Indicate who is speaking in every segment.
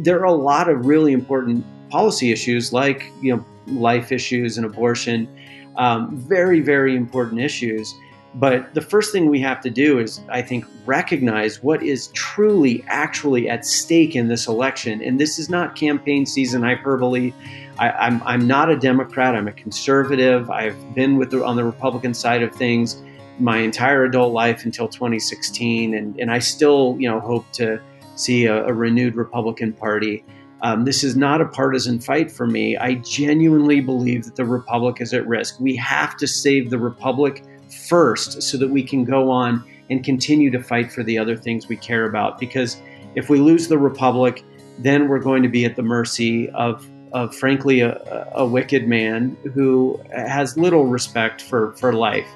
Speaker 1: there are a lot of really important policy issues like you know life issues and abortion, um, very very important issues. But the first thing we have to do is, I think, recognize what is truly actually at stake in this election. And this is not campaign season hyperbole. I, am I'm, I'm not a Democrat. I'm a conservative. I've been with the, on the Republican side of things my entire adult life until 2016, and, and I still, you know, hope to see a, a renewed Republican Party. Um, this is not a partisan fight for me. I genuinely believe that the Republic is at risk. We have to save the Republic first so that we can go on and continue to fight for the other things we care about. Because if we lose the Republic, then we're going to be at the mercy of, of frankly, a, a wicked man who has little respect for, for life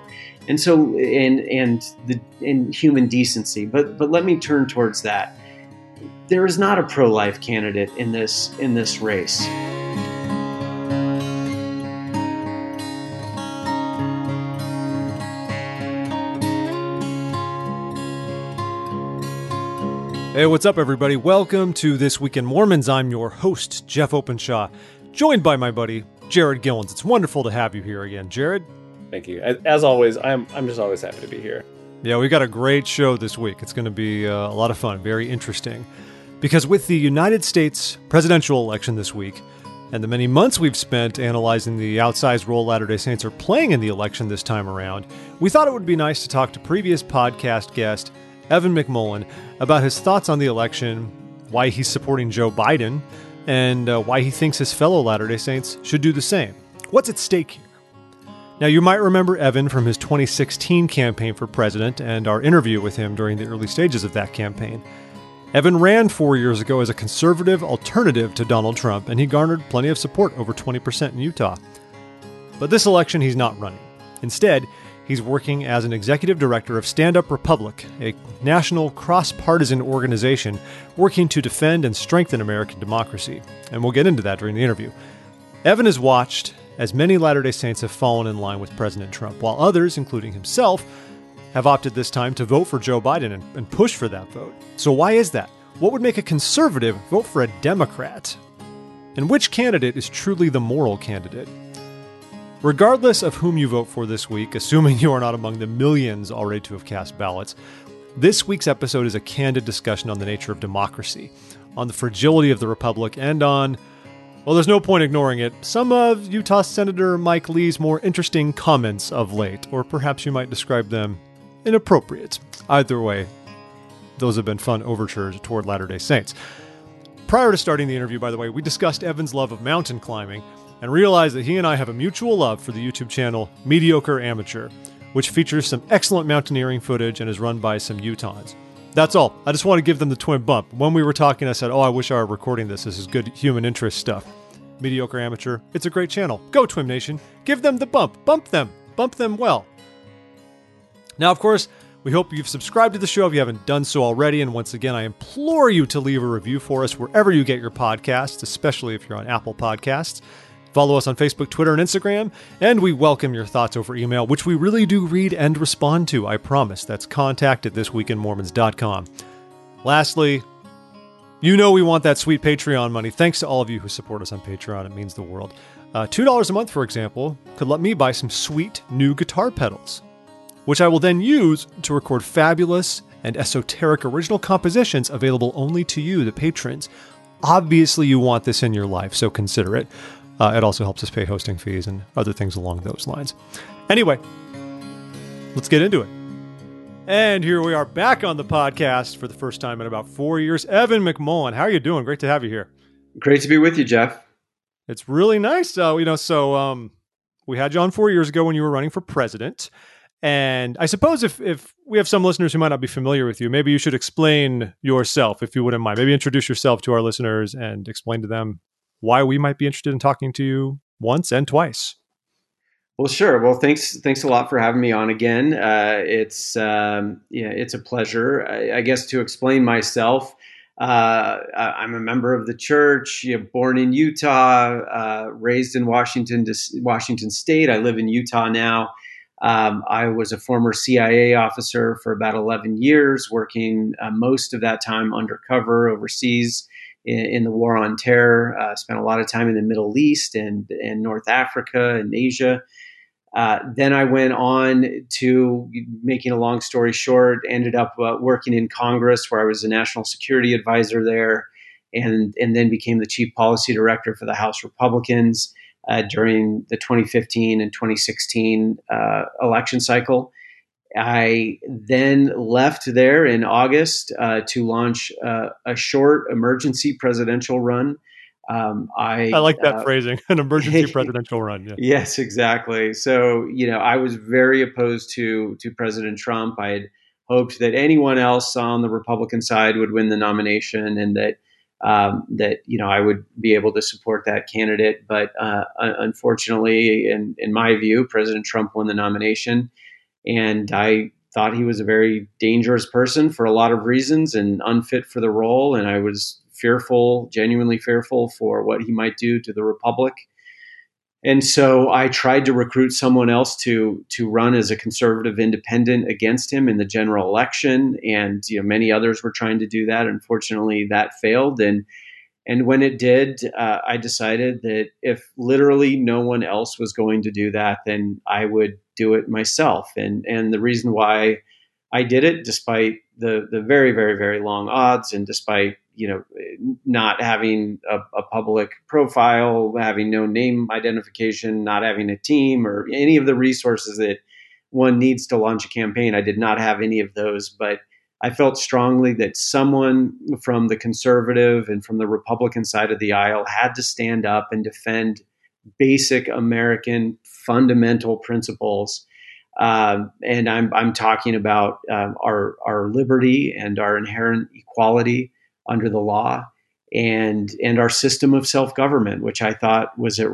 Speaker 1: and so and and the in human decency but but let me turn towards that there is not a pro-life candidate in this in this race
Speaker 2: Hey, what's up, everybody? Welcome to This Week in Mormons. I'm your host, Jeff Openshaw, joined by my buddy, Jared Gillens. It's wonderful to have you here again. Jared,
Speaker 3: Thank you. As always, I'm I'm just always happy to be here.
Speaker 2: Yeah, we got a great show this week. It's going to be uh, a lot of fun, very interesting. Because with the United States presidential election this week, and the many months we've spent analyzing the outsized role Latter day Saints are playing in the election this time around, we thought it would be nice to talk to previous podcast guest Evan McMullin about his thoughts on the election, why he's supporting Joe Biden, and uh, why he thinks his fellow Latter day Saints should do the same. What's at stake here? Now, you might remember Evan from his 2016 campaign for president and our interview with him during the early stages of that campaign. Evan ran four years ago as a conservative alternative to Donald Trump, and he garnered plenty of support, over 20% in Utah. But this election, he's not running. Instead, he's working as an executive director of Stand Up Republic, a national cross partisan organization working to defend and strengthen American democracy. And we'll get into that during the interview. Evan has watched as many Latter day Saints have fallen in line with President Trump, while others, including himself, have opted this time to vote for Joe Biden and, and, push for that vote. So, why is that? What would make a conservative vote for a Democrat? And which candidate is truly the moral candidate? Regardless of whom you vote for this week, assuming you are not among the millions already to have cast ballots, this week's episode is a candid discussion on the nature of democracy, on the fragility of the Republic, and on well, there's no point ignoring it. Some of Utah Senator Mike Lee's more interesting comments of late, or perhaps you might describe them inappropriate. Either way, those have been fun overtures toward Latter day Saints. Prior to starting the interview, by the way, we discussed Evan's love of mountain climbing and realized that he and I have a mutual love for the YouTube channel Mediocre Amateur, which features some excellent mountaineering footage and is run by some Utahns. That's all. I just want to give them the twin bump. When we were talking, I said, Oh, I wish I were recording this. This is good human interest stuff. Mediocre Amateur, it's a great channel. Go, Twim Nation. Give them the bump. Bump them. Bump them well. Now, of course, we hope you've subscribed to the show if you haven't done so already. And once again, I implore you to leave a review for us wherever you get your podcasts, especially if you're on Apple Podcasts. Follow us on Facebook, Twitter, and Instagram, and we welcome your thoughts over email, which we really do read and respond to, I promise. That's contact at thisweekinmormons.com. Lastly, you know we want that sweet Patreon money. Thanks to all of you who support us on Patreon. It means the world. Uh, $2 a month, for example, could let me buy some sweet new guitar pedals, which I will then use to record fabulous and esoteric original compositions available only to you, the patrons. Obviously, you want this in your life, so consider it. Uh, it also helps us pay hosting fees and other things along those lines. Anyway, let's get into it. And here we are back on the podcast for the first time in about four years. Evan McMullin, how are you doing? Great to have you here.
Speaker 1: Great to be with you, Jeff.
Speaker 2: It's really nice. Uh, you know, so um, we had you on four years ago when you were running for president. And I suppose if, if we have some listeners who might not be familiar with you, maybe you should explain yourself, if you wouldn't mind. Maybe introduce yourself to our listeners and explain to them why we might be interested in talking to you once and twice.
Speaker 1: Well, sure. Well, thanks. Thanks a lot for having me on again. Uh, it's um, yeah, it's a pleasure. I, I guess to explain myself, uh, I'm a member of the church. You know, born in Utah, uh, raised in Washington, Washington State. I live in Utah now. Um, I was a former CIA officer for about 11 years, working uh, most of that time undercover overseas in, in the war on terror. Uh, spent a lot of time in the Middle East and and North Africa and Asia. Uh, then I went on to, making a long story short, ended up uh, working in Congress where I was a national security advisor there, and and then became the chief policy director for the House Republicans uh, during the 2015 and 2016 uh, election cycle. I then left there in August uh, to launch uh, a short emergency presidential run.
Speaker 2: Um, I, I like that uh, phrasing, an emergency presidential run.
Speaker 1: Yeah. Yes, exactly. So, you know, I was very opposed to to President Trump. I had hoped that anyone else on the Republican side would win the nomination, and that um, that you know I would be able to support that candidate. But uh, unfortunately, in in my view, President Trump won the nomination and I thought he was a very dangerous person for a lot of reasons and unfit for the role. And I was fearful, genuinely fearful for what he might do to the republic. And so I tried to recruit someone else to to run as a conservative independent against him in the general election, and you know many others were trying to do that. Unfortunately, that failed, and and when it did, uh, I decided that if literally no one else was going to do that, then I would do it myself. And and the reason why I did it, despite the the very very very long odds, and despite you know not having a, a public profile, having no name identification, not having a team or any of the resources that one needs to launch a campaign, I did not have any of those, but I felt strongly that someone from the conservative and from the Republican side of the aisle had to stand up and defend basic American fundamental principles. Um, and I'm, I'm talking about um, our, our liberty and our inherent equality under the law and, and our system of self government, which I thought was at,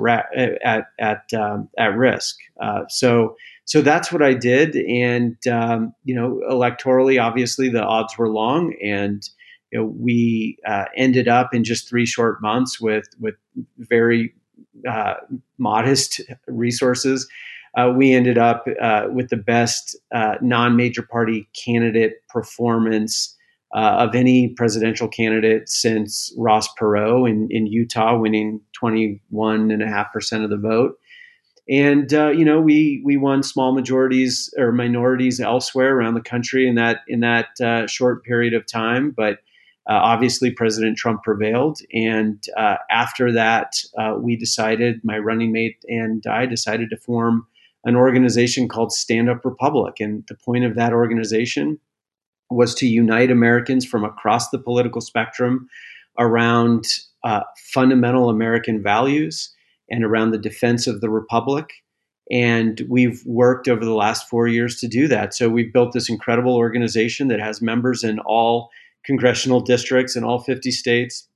Speaker 1: at, at, um, at risk. Uh, so so that's what I did. And, um, you know, electorally, obviously the odds were long and, you know, we uh, ended up in just three short months with, with very uh, modest resources. Uh, we ended up uh, with the best uh, non-major party candidate performance uh, of any presidential candidate since Ross Perot in, in Utah, winning 21.5% of the vote. And uh, you know we we won small majorities or minorities elsewhere around the country in that in that uh, short period of time but uh, obviously president trump prevailed. And uh, after that uh, we decided my running mate and i decided to form an organization called stand up republic. And the point of that organization was to unite americans from across the political spectrum around uh, fundamental american values and around the defense of the republic. And we've worked over the last four years to do that. So we've built this incredible organization that has members in all congressional districts in all 50 states.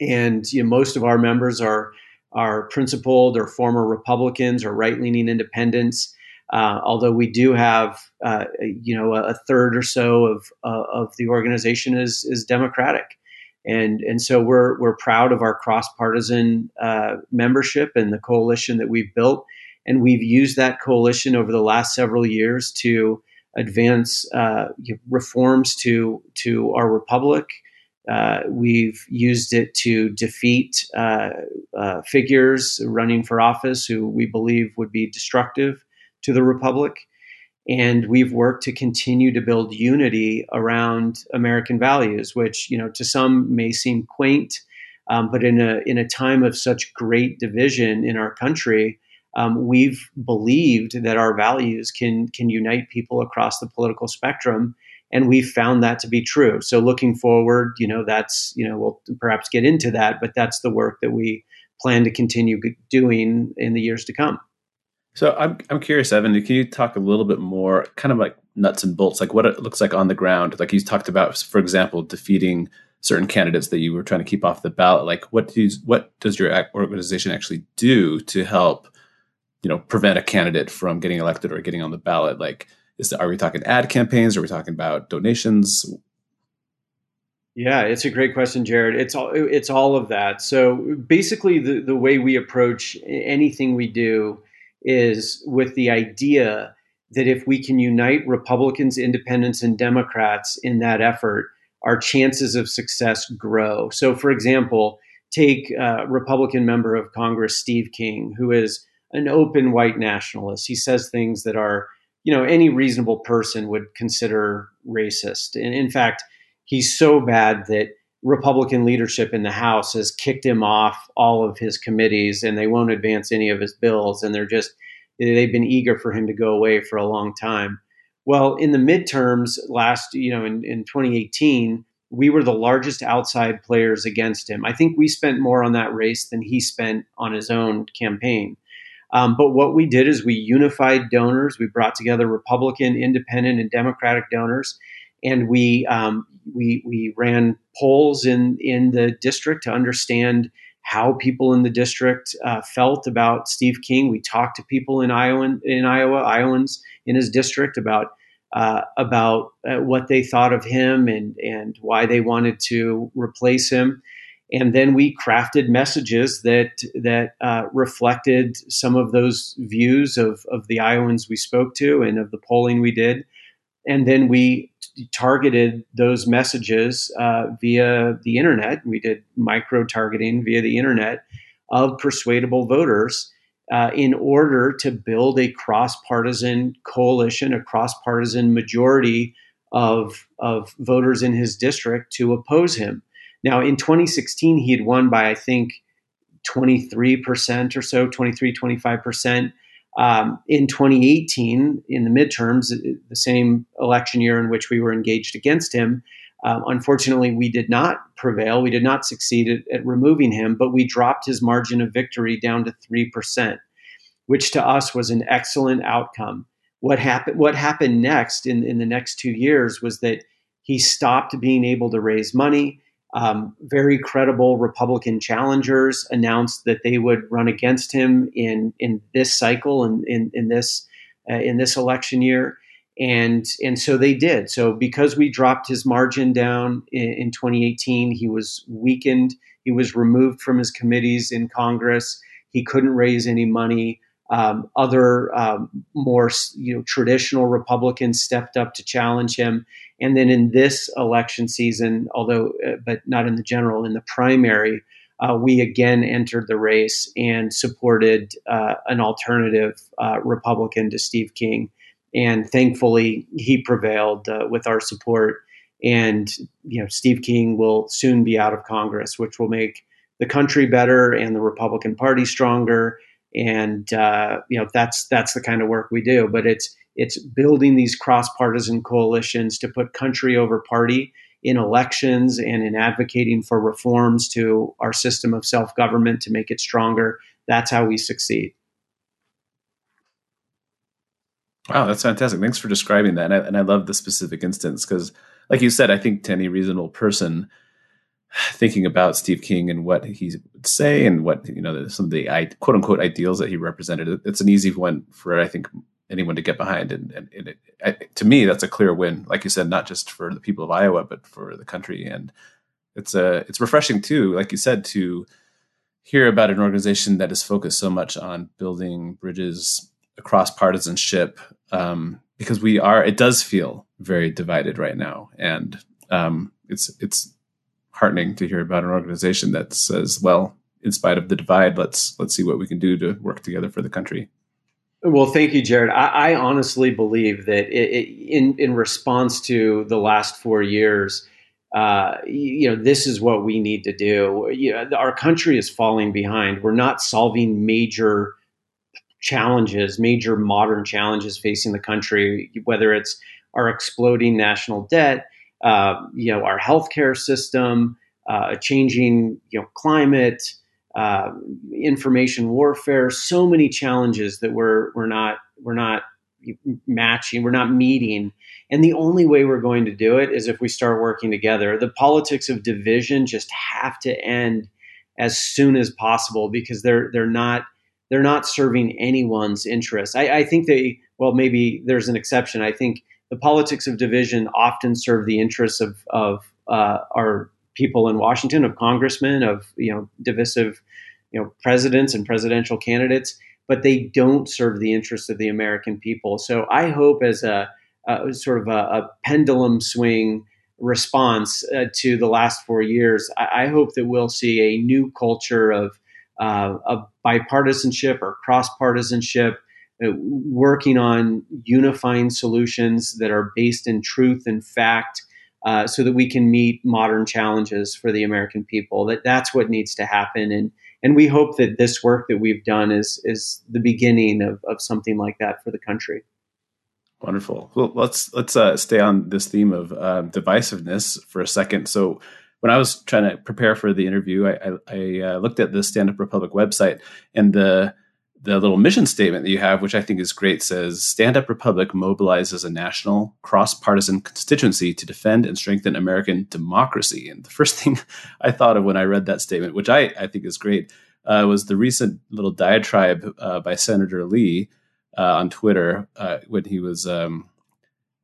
Speaker 1: And you know, most of our members are are principled or former Republicans or right leaning independents. Uh, although we do have, uh, you know, a, third or so of uh, of the organization is is Democratic. And and so we're we're proud of our cross partisan uh, membership and the coalition that we've built, and we've used that coalition over the last several years to advance uh, reforms to to our republic. Uh, we've used it to defeat figures running for office who we believe would be destructive to the republic and we've worked to continue to build unity around American values, which you know to some may seem quaint, um, but in a in a time of such great division in our country, um, we've believed that our values can can unite people across the political spectrum, and we've found that to be true. So looking forward, you know, that's you know we'll perhaps get into that, but that's the work that we plan to continue doing in the years to come.
Speaker 4: So I'm I'm curious, Evan. Can you talk a little bit more, kind of like nuts and bolts, like what it looks like on the ground? Like you talked about, for example, defeating certain candidates that you were trying to keep off the ballot. Like what do you, what does your organization actually do to help, you know, prevent a candidate from getting elected or getting on the ballot? Like, is are we talking ad campaigns? Are we talking about donations?
Speaker 1: Yeah, it's a great question, Jared. It's all it's all of that. So basically, the the way we approach anything we do is with the idea that if we can unite Republicans, independents, and Democrats in that effort, our chances of success grow. So, for example, take a Republican member of Congress Steve King, who is an open white nationalist. He says things that are, you know, any reasonable person would consider racist. And in fact, he's so bad that Republican leadership in the House has kicked him off all of his committees and they won't advance any of his bills. And they're just, they've been eager for him to go away for a long time. Well, in the midterms last, you know, in, in 2018, we were the largest outside players against him. I think we spent more on that race than he spent on his own campaign. Um, but what we did is we unified donors. We brought together Republican, Independent, and Democratic donors, and we um, we we ran polls in in the district to understand how people in the district uh, felt about Steve King. We talked to people in Iowa, in Iowa, Iowans in his district about uh, about uh, what they thought of him and and why they wanted to replace him. And then we crafted messages that that uh, reflected some of those views of of the Iowans we spoke to and of the polling we did. And then we targeted those messages uh, via the internet. We did micro targeting via the internet of persuadable voters uh, in order to build a cross partisan coalition, a cross partisan majority of, of voters in his district to oppose him. Now, in 2016, he had won by, I think, 23% or so, 23, 25%. Um, in 2018, in the midterms, the same election year in which we were engaged against him, um, unfortunately, we did not prevail. We did not succeed at, at, removing him, but we dropped his margin of victory down to 3%, which to us was an excellent outcome. What happened, what happened next in, in the next two years was that he stopped being able to raise money. Um, very credible Republican challengers announced that they would run against him in in this cycle and in, in, in, this uh, in this election year, and and so they did. So because we dropped his margin down in, in 2018, he was weakened. He was removed from his committees in Congress. He couldn't raise any money. Um, other um, more you know traditional Republicans stepped up to challenge him, and then in this election season, although uh, but not in the general, in the primary, uh, we again entered the race and supported uh, an alternative uh, Republican to Steve King, and thankfully he prevailed uh, with our support. And you know, Steve King will soon be out of Congress, which will make the country better and the Republican Party stronger and uh, you know that's that's the kind of work we do. But it's it's building these cross partisan coalitions to put country over party in elections and in advocating for reforms to our system of self government to make it stronger. That's how we succeed.
Speaker 4: Wow, that's fantastic. Thanks for describing that. And I, and I love the specific instance because, like you said, I think to any reasonable person, thinking about Steve King and what he would say and what you know some of the quote unquote ideals that he represented. It's an easy one for I think anyone to get behind, and, and, and it, to me that's a clear win. Like you said, not just for the people of Iowa, but for the country. And it's a it's refreshing too, like you said, to hear about an organization that is focused so much on building bridges across partisanship um, because we are it does feel very divided right now and um, it's it's heartening to hear about an organization that says, well, in spite of the divide, let's let's see what we can do to work together for the country.
Speaker 1: Well, thank you, Jared. I, I honestly believe that it, it, in in response to the last four years, uh, you know, this is what we need to do. You know, our country is falling behind. We're not solving major challenges, major modern challenges facing the country, whether it's our exploding national debt, uh, you know, our healthcare system, uh, changing, you know, climate, uh, information warfare, so many challenges that we're we're not we're not matching, we're not meeting. And the only way we're going to do it is if we start working together. The politics of division just have to end as soon as possible because they're they're not they're not serving anyone's interests. I, I think they well maybe there's an exception. I think the politics of division often serve the interests of, of uh, our people in Washington, of congressmen, of you know divisive you know presidents and presidential candidates, but they don't serve the interests of the American people. So I hope as a, a sort of a, a pendulum swing response uh, to the last four years, I, I, hope that we'll see a new culture of, uh, of bipartisanship or cross partisanship, working on unifying solutions that are based in truth and fact. Uh, so that we can meet modern challenges for the American people. That that's what needs to happen, and and we hope that this work that we've done is is the beginning of, of something like that for the country.
Speaker 4: Wonderful. Well, let's let's uh, stay on this theme of uh, divisiveness for a second. So, when I was trying to prepare for the interview, I, I, I uh, looked at the Stand Up Republic website, and the the little mission statement that you have, which I think is great, says Stand Up Republic mobilizes a national cross partisan constituency to defend and strengthen American democracy. And the first thing I thought of when I read that statement, which I, I think is great, uh, was the recent little diatribe uh, by Senator Lee uh, on Twitter uh, when he was um,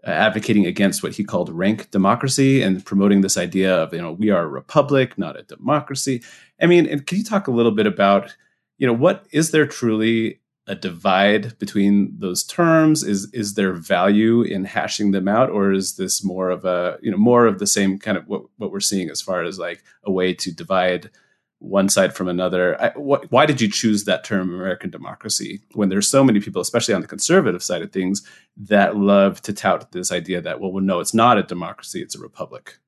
Speaker 4: advocating against what he called rank democracy and promoting this idea of, you know, we are a republic, not a democracy. I mean, and can you talk a little bit about you know what is there truly a divide between those terms? Is is there value in hashing them out or is this more of a you know more of the same kind of what, what we're seeing as far as like a way to divide one side from another? I, wh- why did you choose that term american democracy when there's so many people especially on the conservative side of things that love to tout this idea that well, well no it's not a democracy it's a republic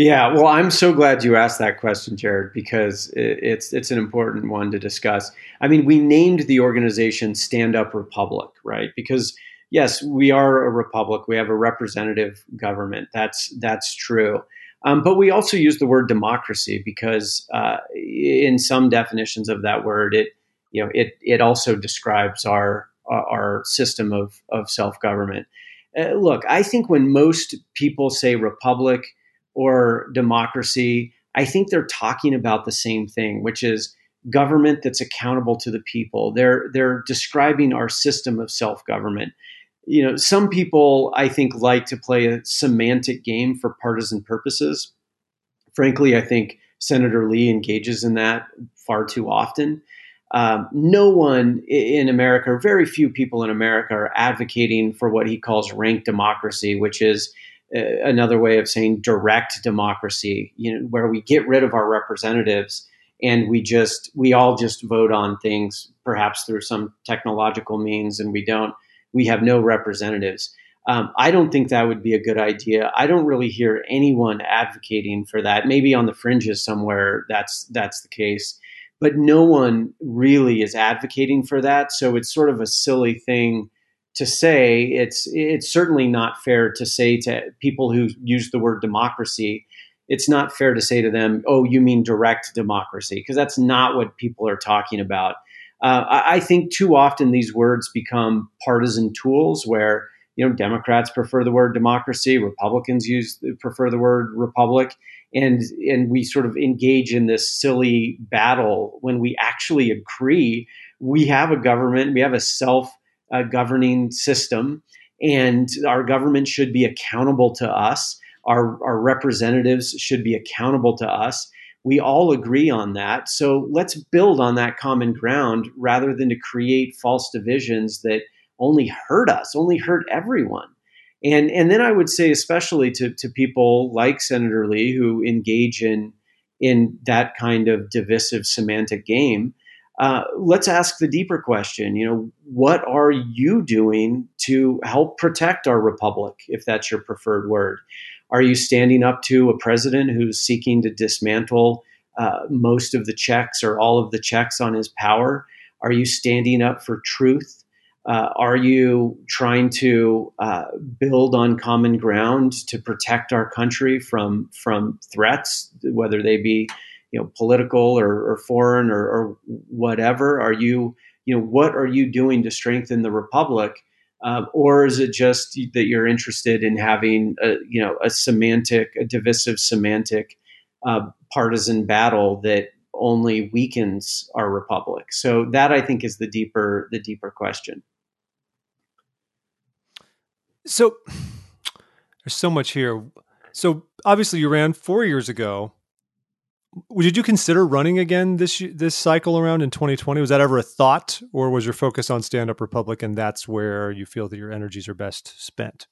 Speaker 1: yeah, well, I'm so glad you asked that question, Jared, because it's it's an important one to discuss. I mean, we named the organization Stand Up Republic, right? Because yes, we are a republic. We have a representative government. That's that's true. Um, but we also use the word democracy because uh, in some definitions of that word, it you know it it also describes our our system of of self government. Uh, look, I think when most people say republic or democracy, I think they're talking about the same thing, which is government that's accountable to the people. They're they're describing our system of self-government. You know, some people I think like to play a semantic game for partisan purposes. Frankly, I think Senator Lee engages in that far too often. Um, no one in America, or very few people in America, are advocating for what he calls rank democracy, which is another way of saying direct democracy, you know, where we get rid of our representatives and we just we all just vote on things perhaps through some technological means and we don't we have no representatives. Um, i don't think that would be a good idea. I don't really hear anyone advocating for that. Maybe on the fringes somewhere that's that's the case. But no one really is advocating for that. So it's sort of a silly thing to say it's it's certainly not fair to say to people who use the word democracy it's not fair to say to them oh you mean direct democracy because that's not what people are talking about. Uh, I, I, think too often these words become partisan tools where you know democrats prefer the word democracy republicans use prefer the word republic and and we sort of engage in this silly battle when we actually agree. We have a government we have a self uh, governing system, and our government should be accountable to us. Our, our representatives should be accountable to us. We all agree on that. So let's build on that common ground rather than to create false divisions that only hurt us, only hurt everyone. And, and then I would say, especially to, to people like Senator Lee who engage in, in that kind of divisive semantic game, uh, let's ask the deeper question. You know, what are you doing to help protect our republic, if that's your preferred word? Are you standing up to a president who's seeking to dismantle uh, most of the checks or all of the checks on his power? Are you standing up for truth? Uh, are you trying to uh, build on common ground to protect our country from from threats, whether they be you know political or, or foreign or, or, whatever are you you know what are you doing to strengthen the republic? Uh, or is it just that you're interested in having a you know a semantic a divisive semantic uh, partisan battle that only weakens our republic? So that i think is the deeper the deeper question.
Speaker 2: So there's so much here. So obviously you ran four years ago did you consider running again this this cycle around in 2020? Was that ever a thought, or was your focus on Stand Up Republic, and that's where you feel that your energies are best spent?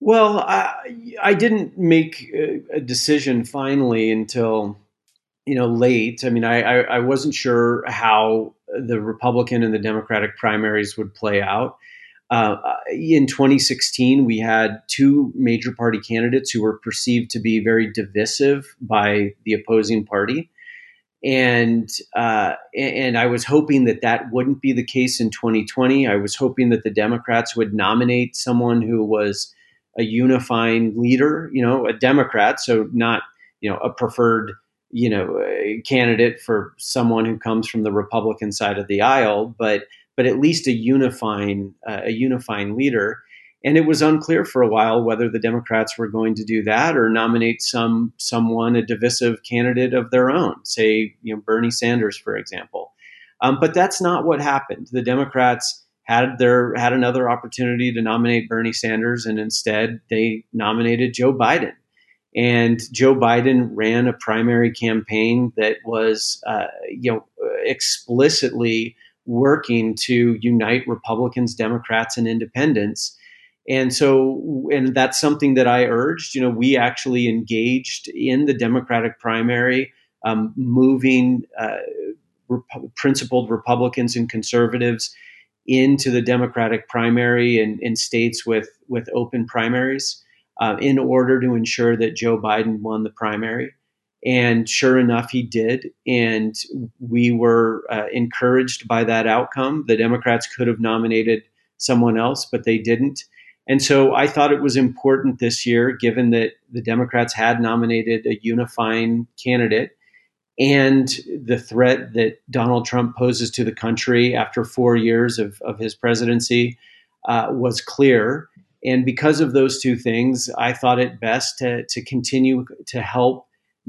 Speaker 1: Well, I, I didn't make a decision finally until you know late. I mean, I, I, I wasn't sure how the Republican and the Democratic primaries would play out. Uh, in 2016, we had two major party candidates who were perceived to be very divisive by the opposing party and uh, and I was hoping that that wouldn't be the case in 2020. I was hoping that the Democrats would nominate someone who was a unifying leader, you know, a Democrat, so not you know a preferred you know candidate for someone who comes from the Republican side of the aisle, but but at least a unifying uh, a unifying leader. And it was unclear for a while whether the Democrats were going to do that or nominate some someone, a divisive candidate of their own, say, you know, Bernie Sanders, for example. Um, but that's not what happened. The Democrats had their had another opportunity to nominate Bernie Sanders, and instead they nominated Joe Biden. And Joe Biden ran a primary campaign that was, uh, you know, explicitly working to unite Republicans, Democrats, and Independents and so, and that's something that I urged. You know, we actually engaged in the Democratic primary, um, moving uh, rep- principled Republicans and conservatives into the Democratic primary in, in states with with open primaries, uh, in order to ensure that Joe Biden won the primary. And sure enough, he did. And we were uh, encouraged by that outcome. The Democrats could have nominated someone else, but they didn't. And so I thought it was important this year, given that the Democrats had nominated a unifying candidate and the threat that Donald Trump poses to the country after four years of, of his presidency uh, was clear. And because of those two things, I thought it best to, to continue to help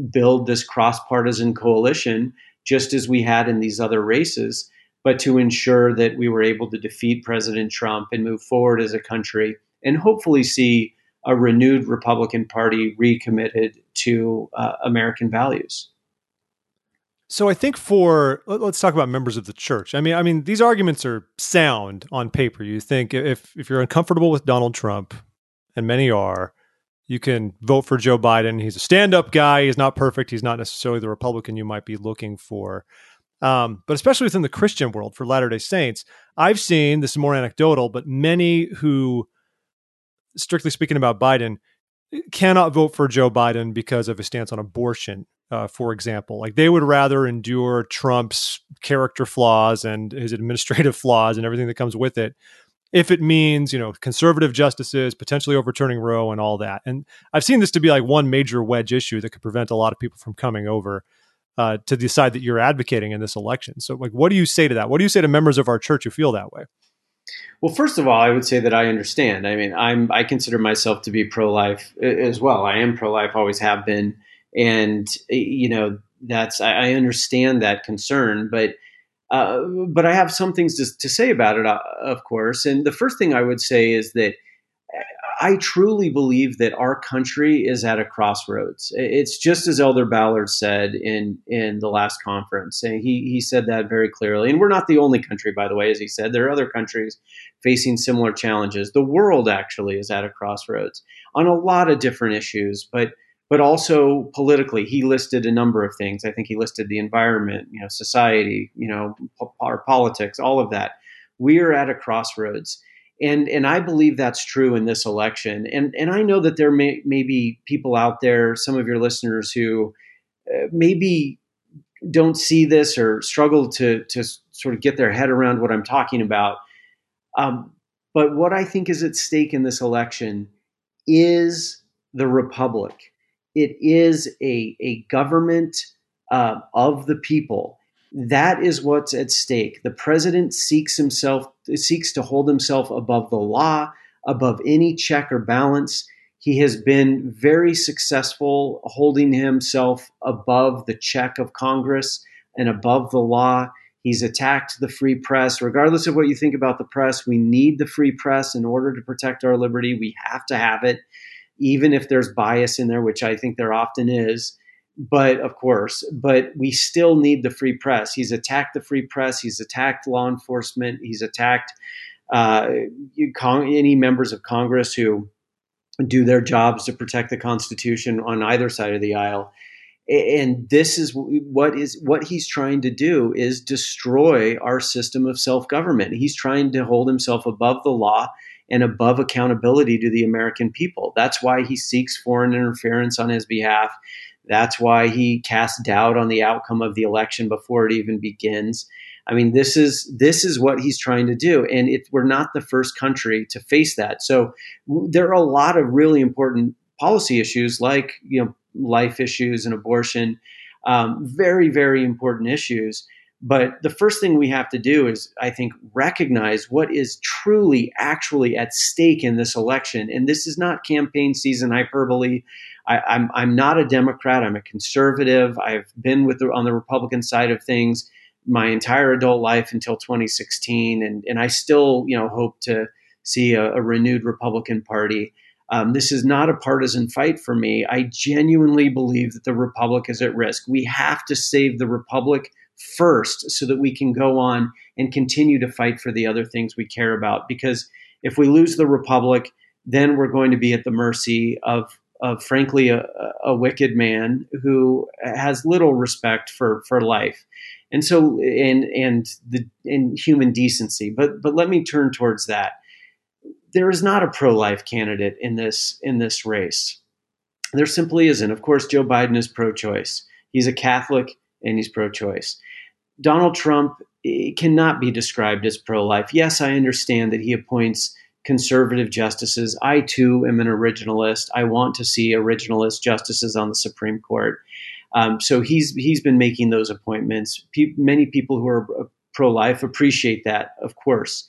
Speaker 1: build this cross partisan coalition, just as we had in these other races, but to ensure that we were able to defeat President Trump and move forward as a country and hopefully see a renewed Republican Party recommitted to uh, American values.
Speaker 2: So I think for let's talk about members of the church. I mean, I mean these arguments are sound on paper. You think if if you're uncomfortable with Donald Trump, and many are, you can vote for Joe Biden. He's a stand-up guy. He's not perfect. He's not necessarily the Republican you might be looking for. Um, but especially within the Christian world for Latter Day Saints, I've seen this is more anecdotal, but many who strictly speaking about Biden, cannot vote for Joe Biden because of his stance on abortion, uh, for example. Like they would rather endure Trump's character flaws and his administrative flaws and everything that comes with it if it means, you know, conservative justices, potentially overturning Roe and all that. And I've seen this to be like one major wedge issue that could prevent a lot of people from coming over. Uh, to the side that you're advocating in this election. So, like, what do you say to that? What do you say to members of our church who feel that way?
Speaker 1: Well, first of all, I would say that I understand. I mean, I'm I consider myself to be pro-life as well. I am pro-life, always have been, and you know that's I, I understand that concern, but uh, but I have some things to, to say about it, uh, of course. And the first thing I would say is that I truly believe that our country is at a crossroads. It's just as Elder Ballard said in in the last conference. He he said that very clearly. And we're not the only country, by the way, as he said. There are other countries facing similar challenges. The world actually is at a crossroads on a lot of different issues, but but also politically. He listed a number of things. I think he listed the environment, you know, society, you know, our politics, all of that. We are at a crossroads and and I believe that's true in this election. And and I know that there may, may be people out there, some of your listeners who uh, maybe don't see this or struggle to to sort of get their head around what I'm talking about. Um, but what I think is at stake in this election is the republic. It is a a government uh, of the people that is what's at stake. The president seeks himself seeks to hold himself above the law, above any check or balance. He has been very successful holding himself above the check of Congress and above the law. He's attacked the free press. Regardless of what you think about the press, we need the free press in order to protect our liberty. We have to have it, even if there's bias in there, which I think there often is but of course, but we still need the free press. He's attacked the free press. He's attacked law enforcement. He's attacked uh, any members of Congress who do their jobs to protect the Constitution on either side of the aisle. And this is what is what he's trying to do is destroy our system of self government. He's trying to hold himself above the law and above accountability to the American people. That's why he seeks foreign interference on his behalf. That's why he casts doubt on the outcome of the election before it even begins. I mean, this is this is what he's trying to do, and it, we're not the first country to face that. So there are a lot of really important policy issues, like you know, life issues and abortion, um, very very important issues. But the first thing we have to do is, I think, recognize what is truly, actually at stake in this election. And this is not campaign season hyperbole. I, am I'm, I'm not a Democrat. I'm a conservative. I've been with the, on the Republican side of things my entire adult life until 2016, and and I still you know hope to see a, a renewed Republican Party. Um, this is not a partisan fight for me. I genuinely believe that the Republic is at risk. We have to save the Republic first so that we can go on and continue to fight for the other things we care about. Because if we lose the Republic, then we're going to be at the mercy of of frankly a, a, wicked man who has little respect for for life. And so and and the in human decency. But but let me turn towards that. There is not a pro-life candidate in this in this race. There simply isn't. Of course joe biden is pro-choice. He's a catholic and he's pro-choice donald trump eh, cannot be described as pro-life yes i understand that he appoints conservative justices. I too am an originalist. I want to see originalist justices on the Supreme Court. Um, so he's he's been making those appointments. Pe- many people who are uh, pro-life appreciate that, of course.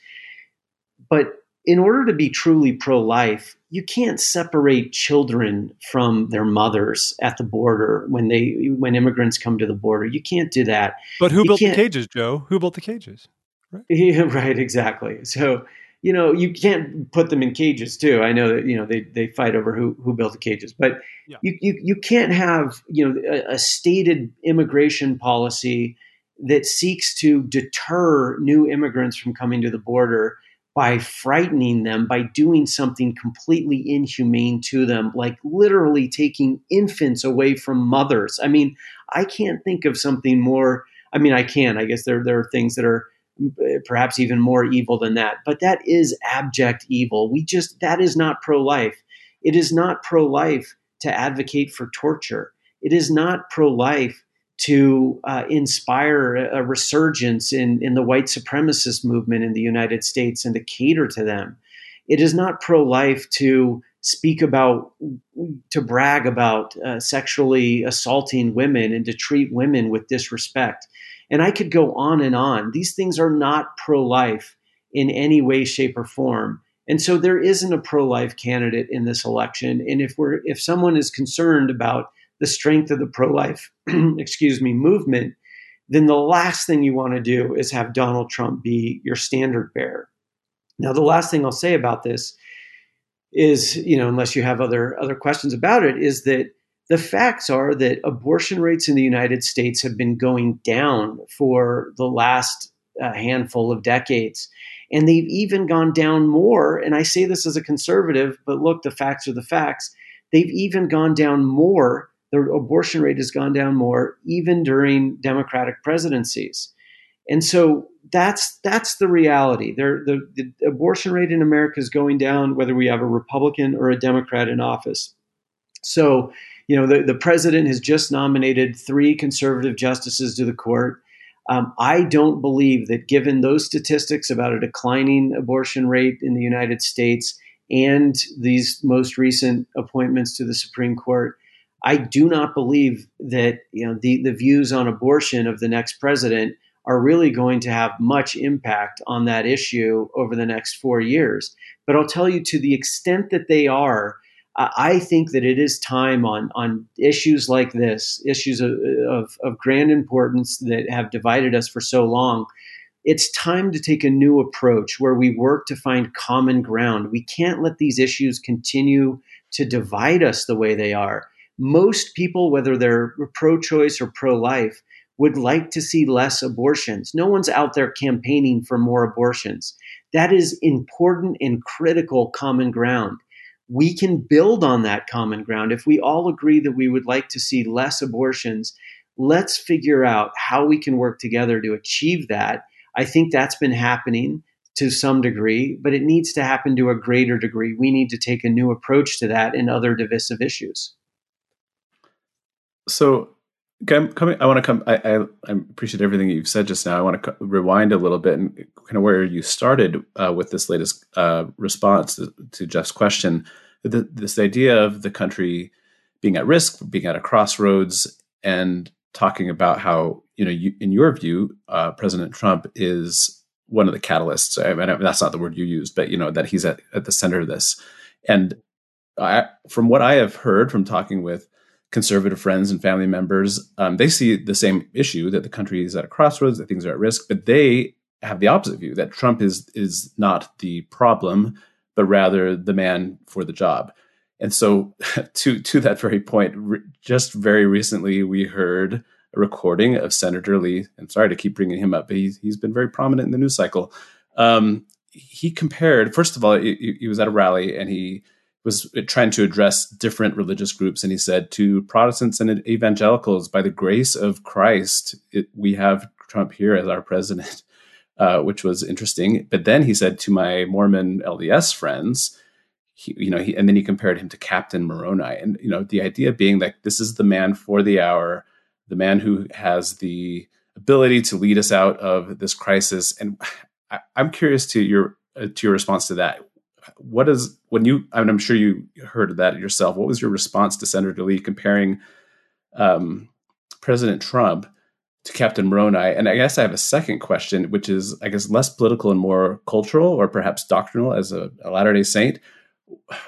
Speaker 1: But in order to be truly pro-life, you can't separate children from their mothers at the border when they when immigrants come to the border. You can't do that.
Speaker 2: But who
Speaker 1: you
Speaker 2: built the cages, Joe? Who built the cages?
Speaker 1: Right. Yeah, right. Exactly. So you know, you can't put them in cages too. I know that you know they, they fight over who who built the cages, but yeah. you, you you can't have you know a, a, stated immigration policy that seeks to deter new immigrants from coming to the border by frightening them by doing something completely inhumane to them like literally taking infants away from mothers i mean i can't think of something more i mean i can i guess there there are things that are mm, eh, perhaps even more evil than that. But that is abject evil. We just, that is not pro life. It is not pro life to advocate for torture. It is not pro life to uh, inspire a resurgence in, in the white supremacist movement in the United States and to cater to them. It is not pro life to speak about, to brag about uh, sexually assaulting women and to treat women with disrespect. And I could go on and on. These things are not pro life in any way, shape, or form. And so there isn't a pro life candidate in this election. And if we're if someone is concerned about the strength of the pro life, excuse me, movement, then the last thing you want to do is have Donald Trump be your standard bearer. Now, the last thing I'll say about this is, you know, unless you have other other questions about it, is that the facts are that abortion rates in the United States have been going down for the last uh, handful of decades. And they've even gone down more. And I say this as a conservative, but look, the facts are the facts. They've even gone down more. The abortion rate has gone down more, even during Democratic presidencies. And so that's that's the reality. There, the, the abortion rate in America is going down, whether we have a Republican or a Democrat in office. So you know, the, the president has just nominated three conservative justices to the court. Um, I don't believe that, given those statistics about a declining abortion rate in the United States and these most recent appointments to the Supreme Court, I do not believe that you know the, the views on abortion of the next president are really going to have much impact on that issue over the next four years. But I'll tell you, to the extent that they are, I think that it is time on on issues like this, issues of, of, of, grand importance that have divided us for so long. It's time to take a new approach where we work to find common ground. We can't let these issues continue to divide us the way they are. Most people, whether they're pro choice or pro life, would like to see less abortions. No one's out there campaigning for more abortions. That is important and critical common ground we can build on that common ground. If we all agree that we would like to see less abortions, let's figure out how we can work together to achieve that. I think that's been happening to some degree, but it needs to happen to a greater degree. We need to take a new approach to that and other divisive issues.
Speaker 4: So, coming, I want to come. I, I, I, appreciate everything you've said just now. I want to rewind a little bit and kind of where you started uh, with this latest uh, response to, to, Jeff's question. The, this idea of the country being at risk, being at a crossroads, and talking about how you know, you, in your view, uh, President Trump is one of the catalysts. I mean, that's not the word you used, but you know that he's at, at the center of this. And I, from what I have heard from talking with conservative friends and family members, um, they see the same issue that the country is at a crossroads, that things are at risk, but they have the opposite view that Trump is is not the problem, but rather the man for the job. And so, to to that very point, re- just very recently, we heard a recording of Senator Lee. I'm sorry to keep bringing him up, but he's, he's been very prominent in the news cycle. Um, he compared, first of all, he, he was at a rally and he was trying to address different religious groups. And he said to Protestants and evangelicals, by the grace of Christ, it, we have Trump here as our president, uh, which was interesting. But then he said to my Mormon LDS friends, he, you know, he, and then he compared him to Captain Moroni. And, you know, the idea being that this is the man for the hour the man who has the ability to lead us out of this crisis. And I, am curious to your uh, to your response to that. What is when you? I mean, I'm sure you heard that yourself. What was your response to Senator Lee comparing um, President Trump to Captain Moroni? And I guess I have a second question, which is, I guess, less political and more cultural, or perhaps doctrinal. As a, a Latter Day Saint,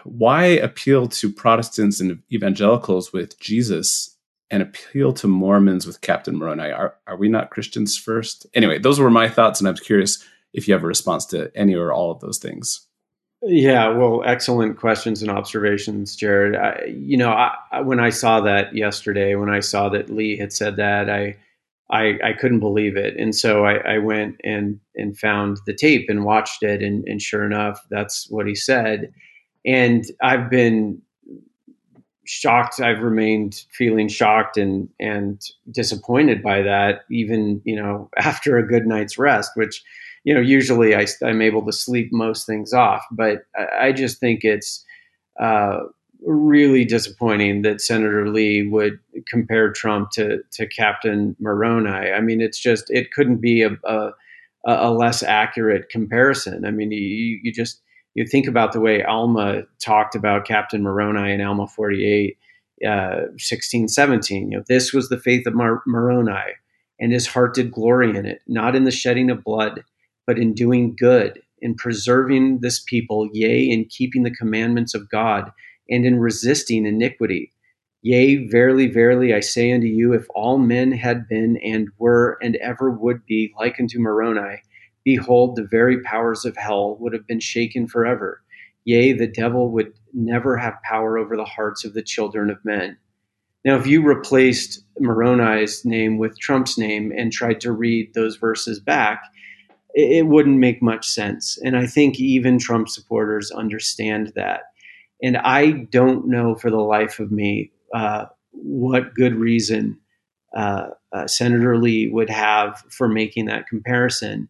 Speaker 4: why appeal to Protestants and evangelicals with Jesus and appeal to Mormons with Captain Moroni. Are are we not Christians first? Anyway, those were my thoughts, and I'm curious if you have a response to any or all of those things.
Speaker 1: Yeah, well, excellent questions and observations, Jared. I, you know, I, when I saw that yesterday, when I saw that Lee had said that, I I, I couldn't believe it, and so I, I, went and and found the tape and watched it, and, and sure enough, that's what he said. And I've been shocked i've remained feeling shocked and and disappointed by that even you know after a good night's rest which you know usually I, i'm able to sleep most things off but i, I just think it's uh, really disappointing that senator lee would compare trump to to captain moroni i mean it's just it couldn't be a, a, a less accurate comparison i mean you, you just you think about the way Alma talked about Captain Moroni in Alma 48, uh, 16, 17. You know, this was the faith of Mar- Moroni, and his heart did glory in it, not in the shedding of blood, but in doing good, in preserving this people, yea, in keeping the commandments of God, and in resisting iniquity. Yea, verily, verily, I say unto you, if all men had been and were and ever would be like unto Moroni, Behold, the very powers of hell would have been shaken forever. Yea, the devil would never have power over the hearts of the children of men. Now, if you replaced Moroni's name with Trump's name and tried to read those verses back, it, wouldn't make much sense. And I think even Trump supporters understand that. And I don't know for the life of me uh, what good reason uh, uh, Senator Lee would have for making that comparison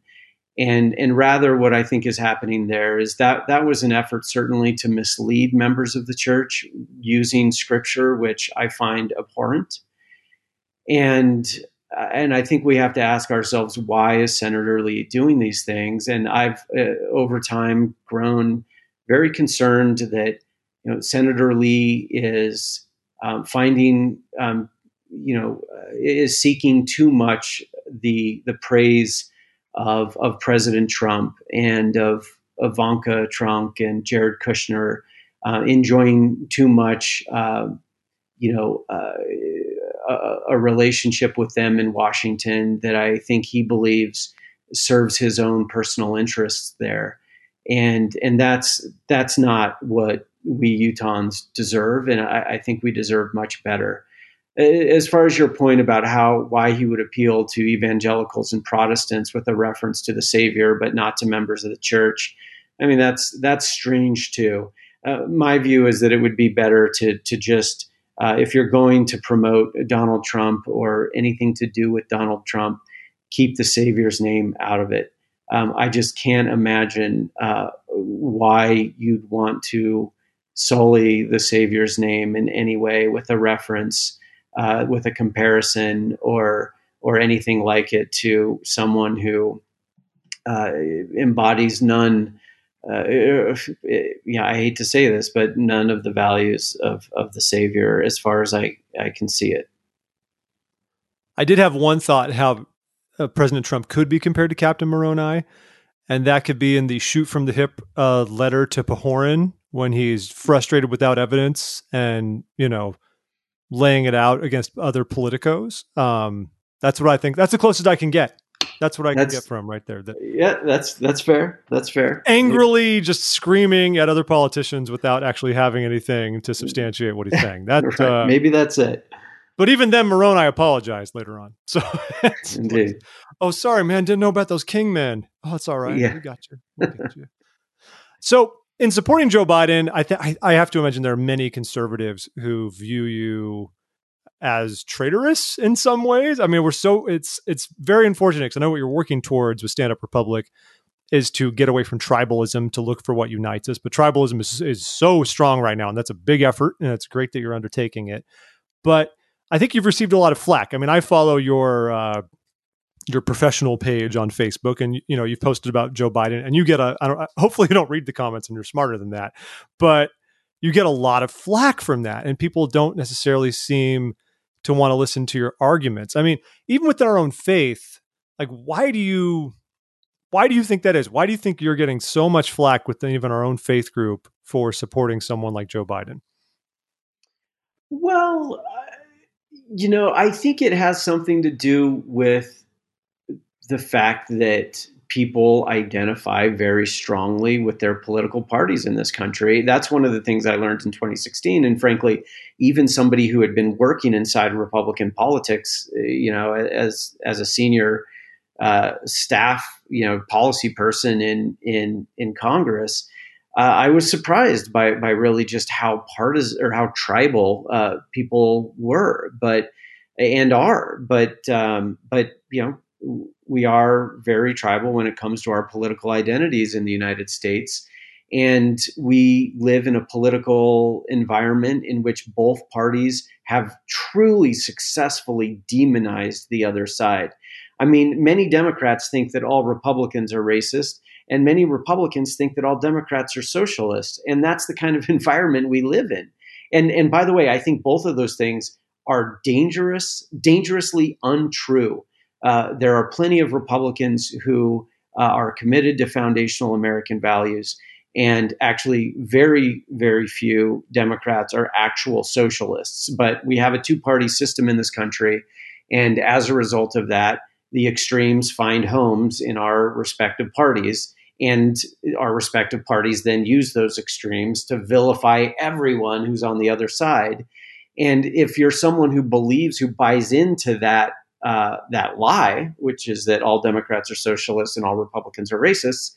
Speaker 1: and and rather what i think is happening there is that that was an effort certainly to mislead members of the church using scripture which i find abhorrent and and i think we have to ask ourselves why is senator lee doing these things? And i've uh, over time grown very concerned that you know senator lee is um, finding um, you know uh, is seeking too much the the praise of of President Trump and of Ivanka Trump and Jared Kushner uh, enjoying too much, uh, you know, uh, a, relationship with them in Washington that I think he believes serves his own personal interests there, and and that's that's not what we Utahns deserve, and I, I think we deserve much better as far as your point about how why he would appeal to evangelicals and Protestants with a reference to the Savior, but not to members of the church, I mean that's that's strange too. uh, my view is that it would be better to to just uh, if you're going to promote Donald Trump or anything to do with Donald Trump, keep the Savior's name out of it. Um, I just can't imagine uh, why you'd want to sully the Savior's name in any way with a reference, uh, with a comparison, or or anything like it to someone who uh, embodies none. Uh, yeah, I hate to say this, but none of the values of, of the Savior, as far as I, I can see it.
Speaker 2: I did have one thought how uh, President Trump could be compared to Captain Moroni, and that could be in the shoot from the hip uh, letter to Pahoran when he's frustrated without evidence and you know laying it out against other politicos. Um, that's what I think. That's the closest I can get. That's what I that's, can get from right there.
Speaker 1: That, yeah, that's that's fair. That's fair.
Speaker 2: Angrily, just screaming at other politicians without actually having anything to substantiate what he's saying. That right. uh,
Speaker 1: maybe that's it.
Speaker 2: But even then, Moroni, I apologized later on. So,
Speaker 1: indeed.
Speaker 2: oh, sorry, man, didn't know about those king men. Oh, it's all right.
Speaker 1: Yeah.
Speaker 2: We got you. We got you. so, in supporting Joe Biden, I, th- I I have to imagine there are many conservatives who view you as traitorous in some ways. I mean, we're so it's it's very unfortunate because I know what you're working towards with Stand Up Republic is to get away from tribalism to look for what unites us. But tribalism is, is so strong right now, and that's a big effort, and it's great that you're undertaking it. But I think you've received a lot of flack. I mean, I follow your uh, your professional page on Facebook, and you know you've posted about Joe Biden, and you get a. I don't, hopefully, you don't read the comments, and you're smarter than that, but you get a lot of flack from that, and people don't necessarily seem to want to listen to your arguments. I mean, even within our own faith, like why do you why do you think that is? Why do you think you're getting so much flack within even our own faith group for supporting someone like Joe Biden?
Speaker 1: Well, you know, I think it has something to do with the fact that people identify very strongly with their political parties in this country. That's one of the things I learned in 2016. And frankly, even somebody who had been working inside Republican politics, eh, you know, as as a senior uh, staff, you know, policy person in in in Congress, uh, I was surprised by by really just how partisan or how tribal uh, people were, but and are, but um, but you know we are very tribal when it comes to our political identities in the United States. And we live in a political environment in which both parties have truly successfully demonized the other side. I mean, many Democrats think that all Republicans are racist, and many Republicans think that all Democrats are socialists. And that's the kind of environment we live in. And, and by the way, I think both of those things are dangerous, dangerously untrue. Uh, there are plenty of Republicans who uh, are committed to foundational American values. And actually, very, very few Democrats are actual socialists. But we have a two party system in this country. And as a result of that, the extremes find homes in our respective parties. And our respective parties then use those extremes to vilify everyone who's on the other side. And if you're someone who believes, who buys into that uh, that lie, which is that all Democrats are socialists and all Republicans are racists,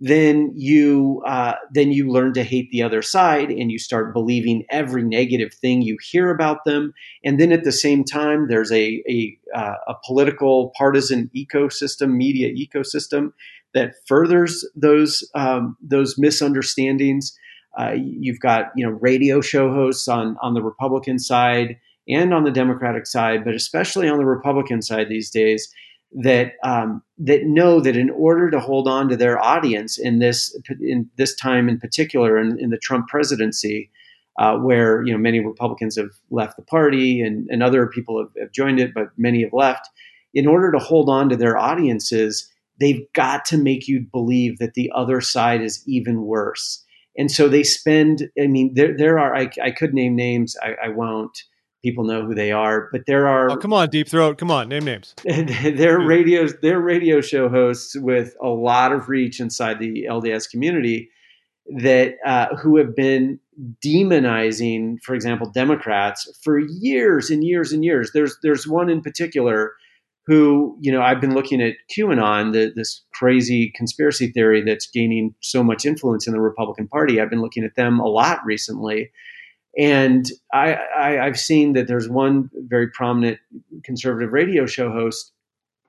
Speaker 1: then you uh, then you learn to hate the other side and you start believing every negative thing you hear about them. And then at the same time, there's a a, uh, a political partisan ecosystem, media ecosystem that furthers those um, those misunderstandings. Uh, you've got you know radio show hosts on on the Republican side and on the Democratic side, but especially on the Republican side these days, that um, that know that in order to hold on to their audience in this in this time in particular, in, in the Trump presidency, uh, where you know many Republicans have left the party and, and other people have, have joined it, but many have left. In order to hold on to their audiences, they've got to make you believe that the other side is even worse. And so they spend. I mean, there there are. I, I could name names. I, I won't people know who they are. But there are
Speaker 2: oh, come on, Deep Throat, come on, name names.
Speaker 1: they're radio they're radio show hosts with a lot of reach inside the LDS community that uh, who have been demonizing, for example, Democrats for years and years and years. There's there's one in particular who, you know, I've been looking at QAnon, the, this crazy conspiracy theory that's gaining so much influence in the Republican Party. I've been looking at them a lot recently. And I, I, I've seen that there's one very prominent conservative radio show host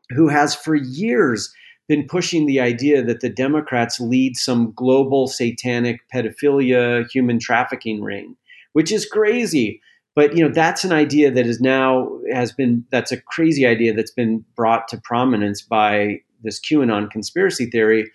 Speaker 1: who has for years been pushing the idea that the Democrats lead some global satanic pedophilia human trafficking ring, which is crazy. But you know that's an idea that is now has been that's a crazy idea that's been brought to prominence by this QAnon conspiracy theory.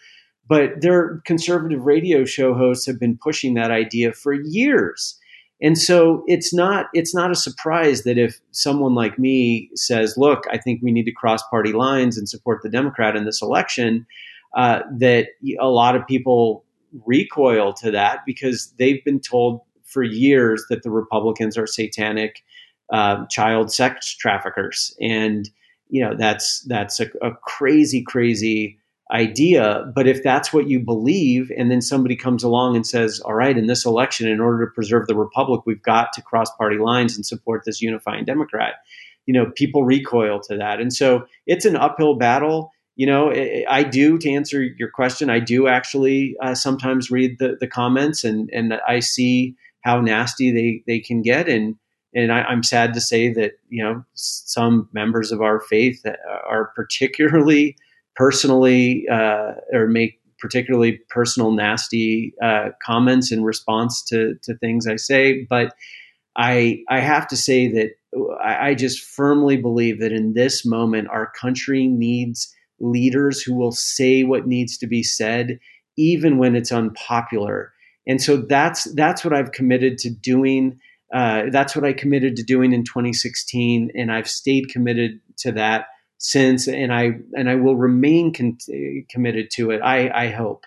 Speaker 1: But their conservative radio show hosts have been pushing that idea for years. And so it's not it's not a surprise that if someone like me says, "Look, I think we need to cross party lines and support the Democrat in this election," uh, that a lot of people recoil to that because they've been told for years that the Republicans are satanic uh, child sex traffickers, and you know that's that's a, a crazy, crazy idea. But if that's what you believe, and then somebody comes along and says, all right, in this election, in order to preserve the republic, we've got to cross party lines and support this unifying Democrat, you know, people recoil to that. And so it's an uphill battle. You know, I do, to answer your question, I do actually uh, sometimes read the, the comments and, and I see how nasty they, they can get. And, and I, am sad to say that, you know, some members of our faith are particularly personally uh, or make particularly personal, nasty uh, comments in response to to things I say. But I I have to say that I, I just firmly believe that in this moment, our country needs leaders who will say what needs to be said, even when it's unpopular. And so that's that's what I've committed to doing. Uh, that's what I committed to doing in 2016, and I've stayed committed to that since, and I and I will remain con- committed to it. I, I hope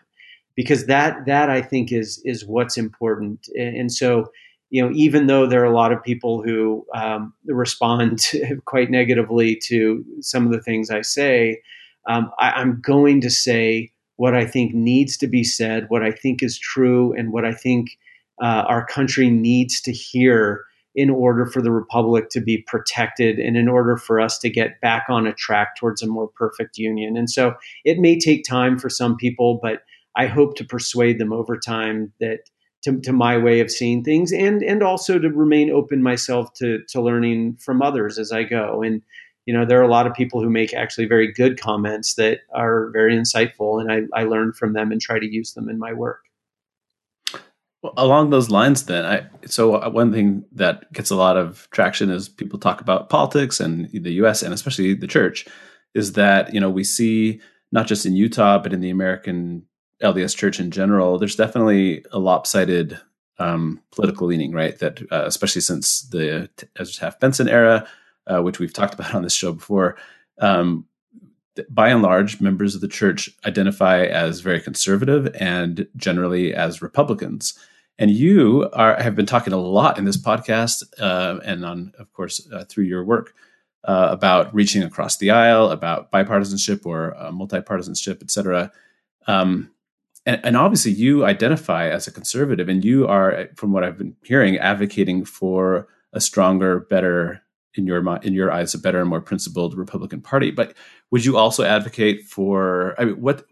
Speaker 1: because that that I think is is what's important. And so, you know, even though there are a lot of people who um, respond quite negatively to some of the things I say, um, I, I'm going to say what I think needs to be said, what I think is true, and what I think uh, our country needs to hear in order for the republic to be protected and in order for us to get back on a track towards a more perfect union. And so it may take time for some people, but I hope to persuade them over time that to, to my way of seeing things and and also to remain open myself to to learning from others as I go. And you know, there are a lot of people who make actually very good comments that are very insightful and I, I learn from them and try to use them in my work.
Speaker 4: Well, along those lines, then, I, so uh, one thing that gets a lot of traction is people talk about politics and the U.S. and especially the church, is that you know we see not just in Utah but in the American LDS Church in general, there's definitely a lopsided um, political leaning, right? That uh, especially since the Ezra Taft Benson era, uh, which we've talked about on this show before, um, by and large, members of the church identify as very conservative and generally as Republicans. And you are, have been talking a lot in this podcast uh, and on, of course, uh, through your work uh, about reaching across the aisle, about bipartisanship or uh, multipartisanship, et cetera. Um, and, and, obviously, you identify as a conservative, and you are, from what I've been hearing, advocating for a stronger, better, in your in your eyes, a better and more principled Republican Party. But would you also advocate for? I mean, what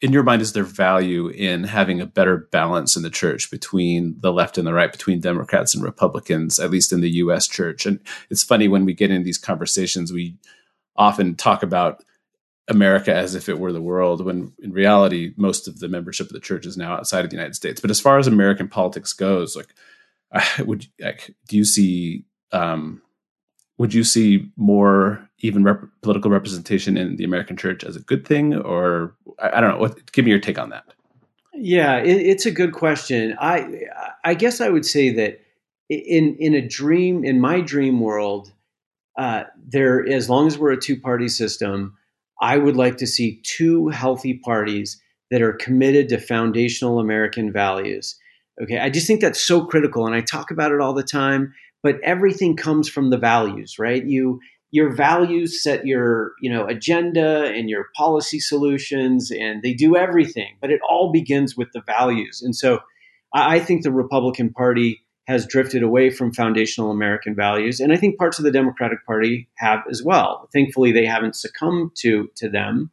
Speaker 4: in your mind is there value in having a better balance in the church between the left and the right, between Democrats and Republicans, at least in the U.S. church? And it's funny when we get in these conversations, we often talk about America as if it were the world, when in reality, most of the membership of the church is now outside of the United States. But as far as American politics goes, like, would like, do you see um, would you see more even rep- political representation in the American church as a good thing, or I, I don't know? What, give me your take on that.
Speaker 1: Yeah, it, it's a good question. I I guess I would say that in in a dream in my dream world, uh, there as long as we're a two party system, I would like to see two healthy parties that are committed to foundational American values. Okay, I just think that's so critical, and I talk about it all the time but everything comes from the values, right? You your values set your you know agenda and your policy solutions and they do everything but it all begins with the values and so i think the republican party has drifted away from foundational American values, and I think parts of the Democratic Party have as well. Thankfully, they haven't succumbed to to them,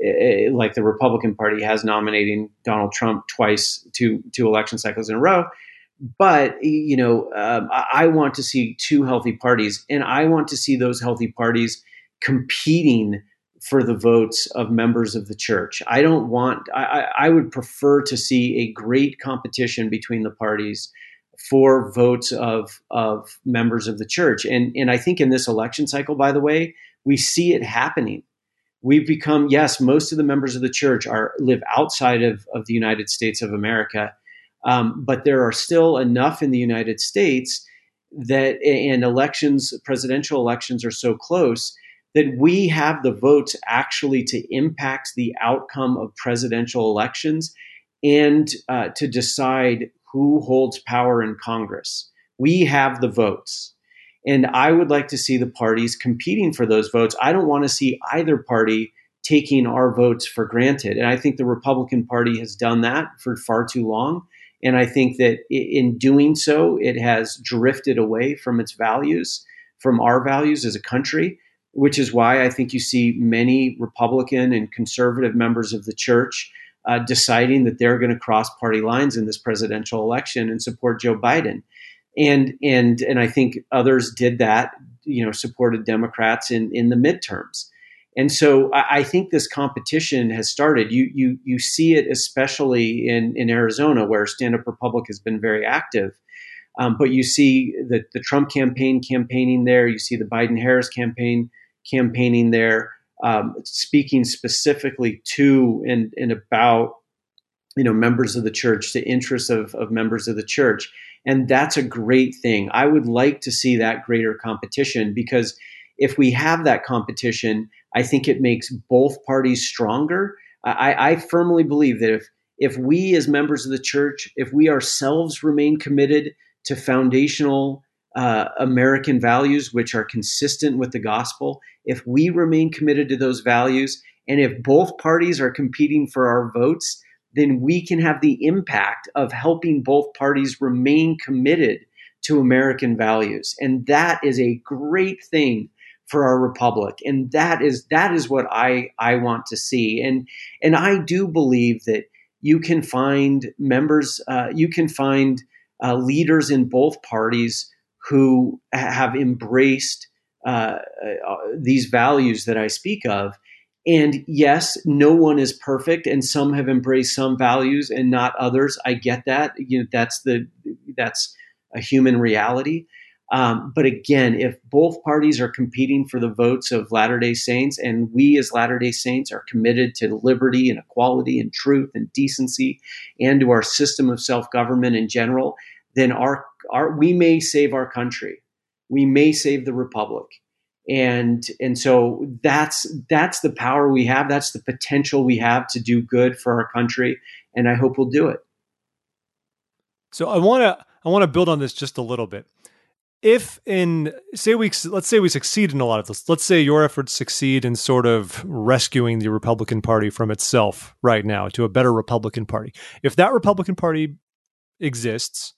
Speaker 1: uh, like the Republican Party has nominating Donald Trump twice, two two election cycles in a row. But you know, um, I, want to see two healthy parties, and I want to see those healthy parties competing for the votes of members of the church. I don't want. I, I would prefer to see a great competition between the parties for votes of of members of the church. And and I think in this election cycle, by the way, we see it happening. We've become yes, most of the members of the church are live outside of, of the United States of America, um, but there are still enough in the United States that and elections, presidential elections, are so close that we have the votes actually to impact the outcome of presidential elections and uh, to decide who holds power in Congress. We have the votes. And I would like to see the parties competing for those votes. I don't want to see either party taking our votes for granted. And I think the Republican Party has done that for far too long. And I think that in doing so, it has drifted away from its values, from our values as a country, which is why I think you see many Republican and conservative members of the church uh, deciding that they're going to cross party lines in this presidential election and support Joe Biden. And and and I think others did that, you know, supported Democrats in in the midterms. And so I, think this competition has started. You you you see it especially in in Arizona, where Stand Up Republic has been very active. Um, but you see the the Trump campaign campaigning there. You see the Biden Harris campaign campaigning there um, speaking specifically to and, and about you know members of the church, the interests of, of members of the church. And that's a great thing. I would like to see that greater competition because if we have that competition, I think it makes both parties stronger. I, I firmly believe that if if we as members of the church, if we ourselves remain committed to foundational uh, American values, which are consistent with the gospel, if we remain committed to those values, and if both parties are competing for our votes, then we can have the impact of helping both parties remain committed to American values. And that is a great thing for our republic. And that is that is what I, I want to see. And and I do believe that you can find members, uh, you can find uh, leaders in both parties who have embraced uh, uh, these values that I speak of. And yes, no one is perfect, and some have embraced some values and not others. I get that. You know, that's the that's a human reality. Um, but again, if both parties are competing for the votes of Latter day Saints, and we as Latter day Saints are committed to liberty and equality and truth and decency and to our system of self government in general, then our, our we may save our country. We may save the republic. And and so that's that's the power we have. That's the potential we have to do good for our country. And I hope we'll do it.
Speaker 2: So I want to I want to build on this just a little bit. If in say we let's say we succeed in a lot of this, let's say your efforts succeed in sort of rescuing the Republican Party from itself right now to a better Republican Party. If that Republican Party exists,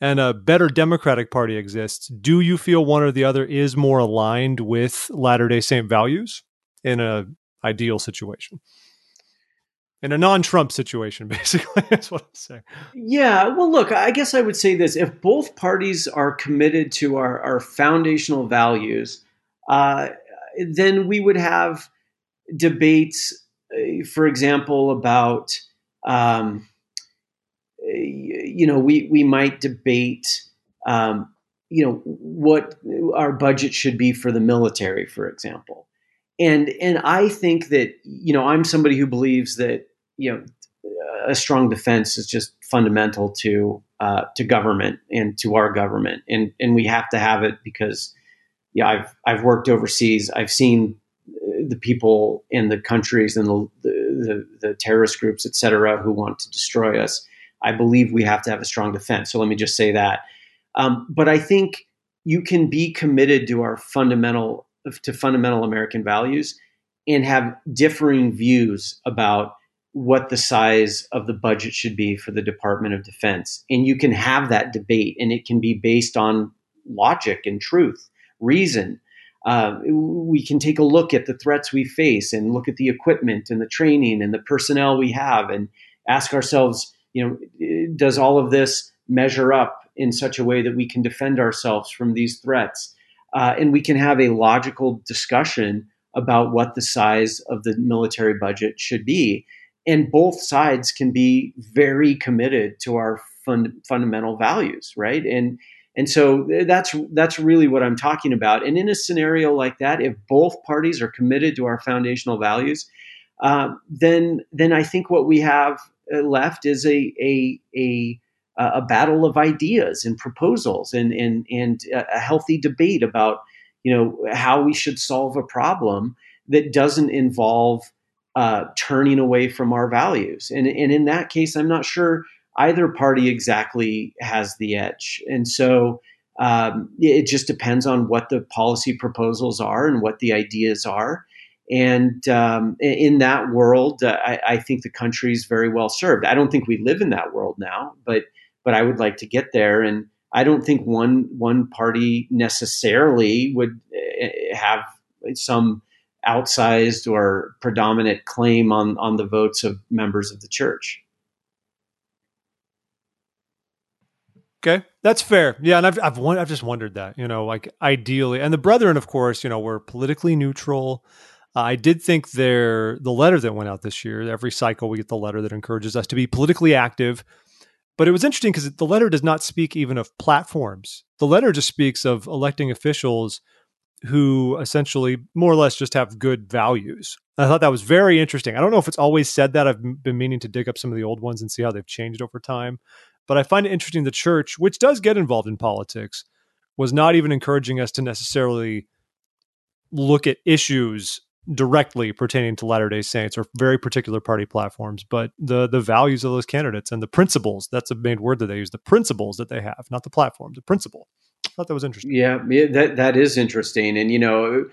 Speaker 2: and a better Democratic Party exists, do you feel one or the other is more aligned with Latter day Saint values in an ideal situation? In a non Trump situation, basically, is what I'm saying.
Speaker 1: Yeah. Well, look, I guess I would say this if both parties are committed to our, our foundational values, uh, then we would have debates, uh, for example, about. Um, you know, we we might debate, um, you know, what our budget should be for the military, for example. And and I think that you know I'm somebody who believes that you know a strong defense is just fundamental to uh, to government and to our government, and and we have to have it because yeah I've I've worked overseas. I've seen the people in the countries and the the, the terrorist groups, et cetera, who want to destroy us. I believe we have to have a strong defense. So let me just say that. Um, but I think you can be committed to our fundamental to fundamental American values and have differing views about what the size of the budget should be for the Department of Defense. And you can have that debate, and it can be based on logic and truth, reason. Uh, we can take a look at the threats we face and look at the equipment and the training and the personnel we have and ask ourselves, you know, does all of this measure up in such a way that we can defend ourselves from these threats? Uh, and we can have a logical discussion about what the size of the military budget should be. And both sides can be very committed to our fun, fundamental values, right? And and so that's that's really what I'm talking about. And in a scenario like that, if both parties are committed to our foundational values, uh, then then I think what we have uh, left is a a a a battle of ideas and proposals and and and a healthy debate about you know how we should solve a problem that doesn't involve uh, turning away from our values. And and in that case, I'm not sure either party exactly has the edge. And so um, it just depends on what the policy proposals are and what the ideas are. And um, in that world, uh, I, I, think the country is very well served. I don't think we live in that world now, but but I would like to get there. And I don't think one one party necessarily would uh, have some outsized or predominant claim on on the votes of members of the church.
Speaker 2: Okay, that's fair. Yeah, and I've I've I've just wondered that, you know, like ideally, and the brethren, of course, you know, were politically neutral. Uh, I did think their the letter that went out this year. Every cycle, we get the letter that encourages us to be politically active. But it was interesting because the letter does not speak even of platforms. The letter just speaks of electing officials who essentially more or less just have good values. I thought that was very interesting. I don't know if it's always said that. I've been meaning to dig up some of the old ones and see how they've changed over time. But I find it interesting the church, which does get involved in politics, was not even encouraging us to necessarily look at issues directly pertaining to Latter Day Saints or very particular party platforms, but the the values of those candidates and the principles. That's a main word that they use. The principles that they have, not the platform. The principle. Thought that was interesting.
Speaker 1: Yeah, that that is interesting, and you know,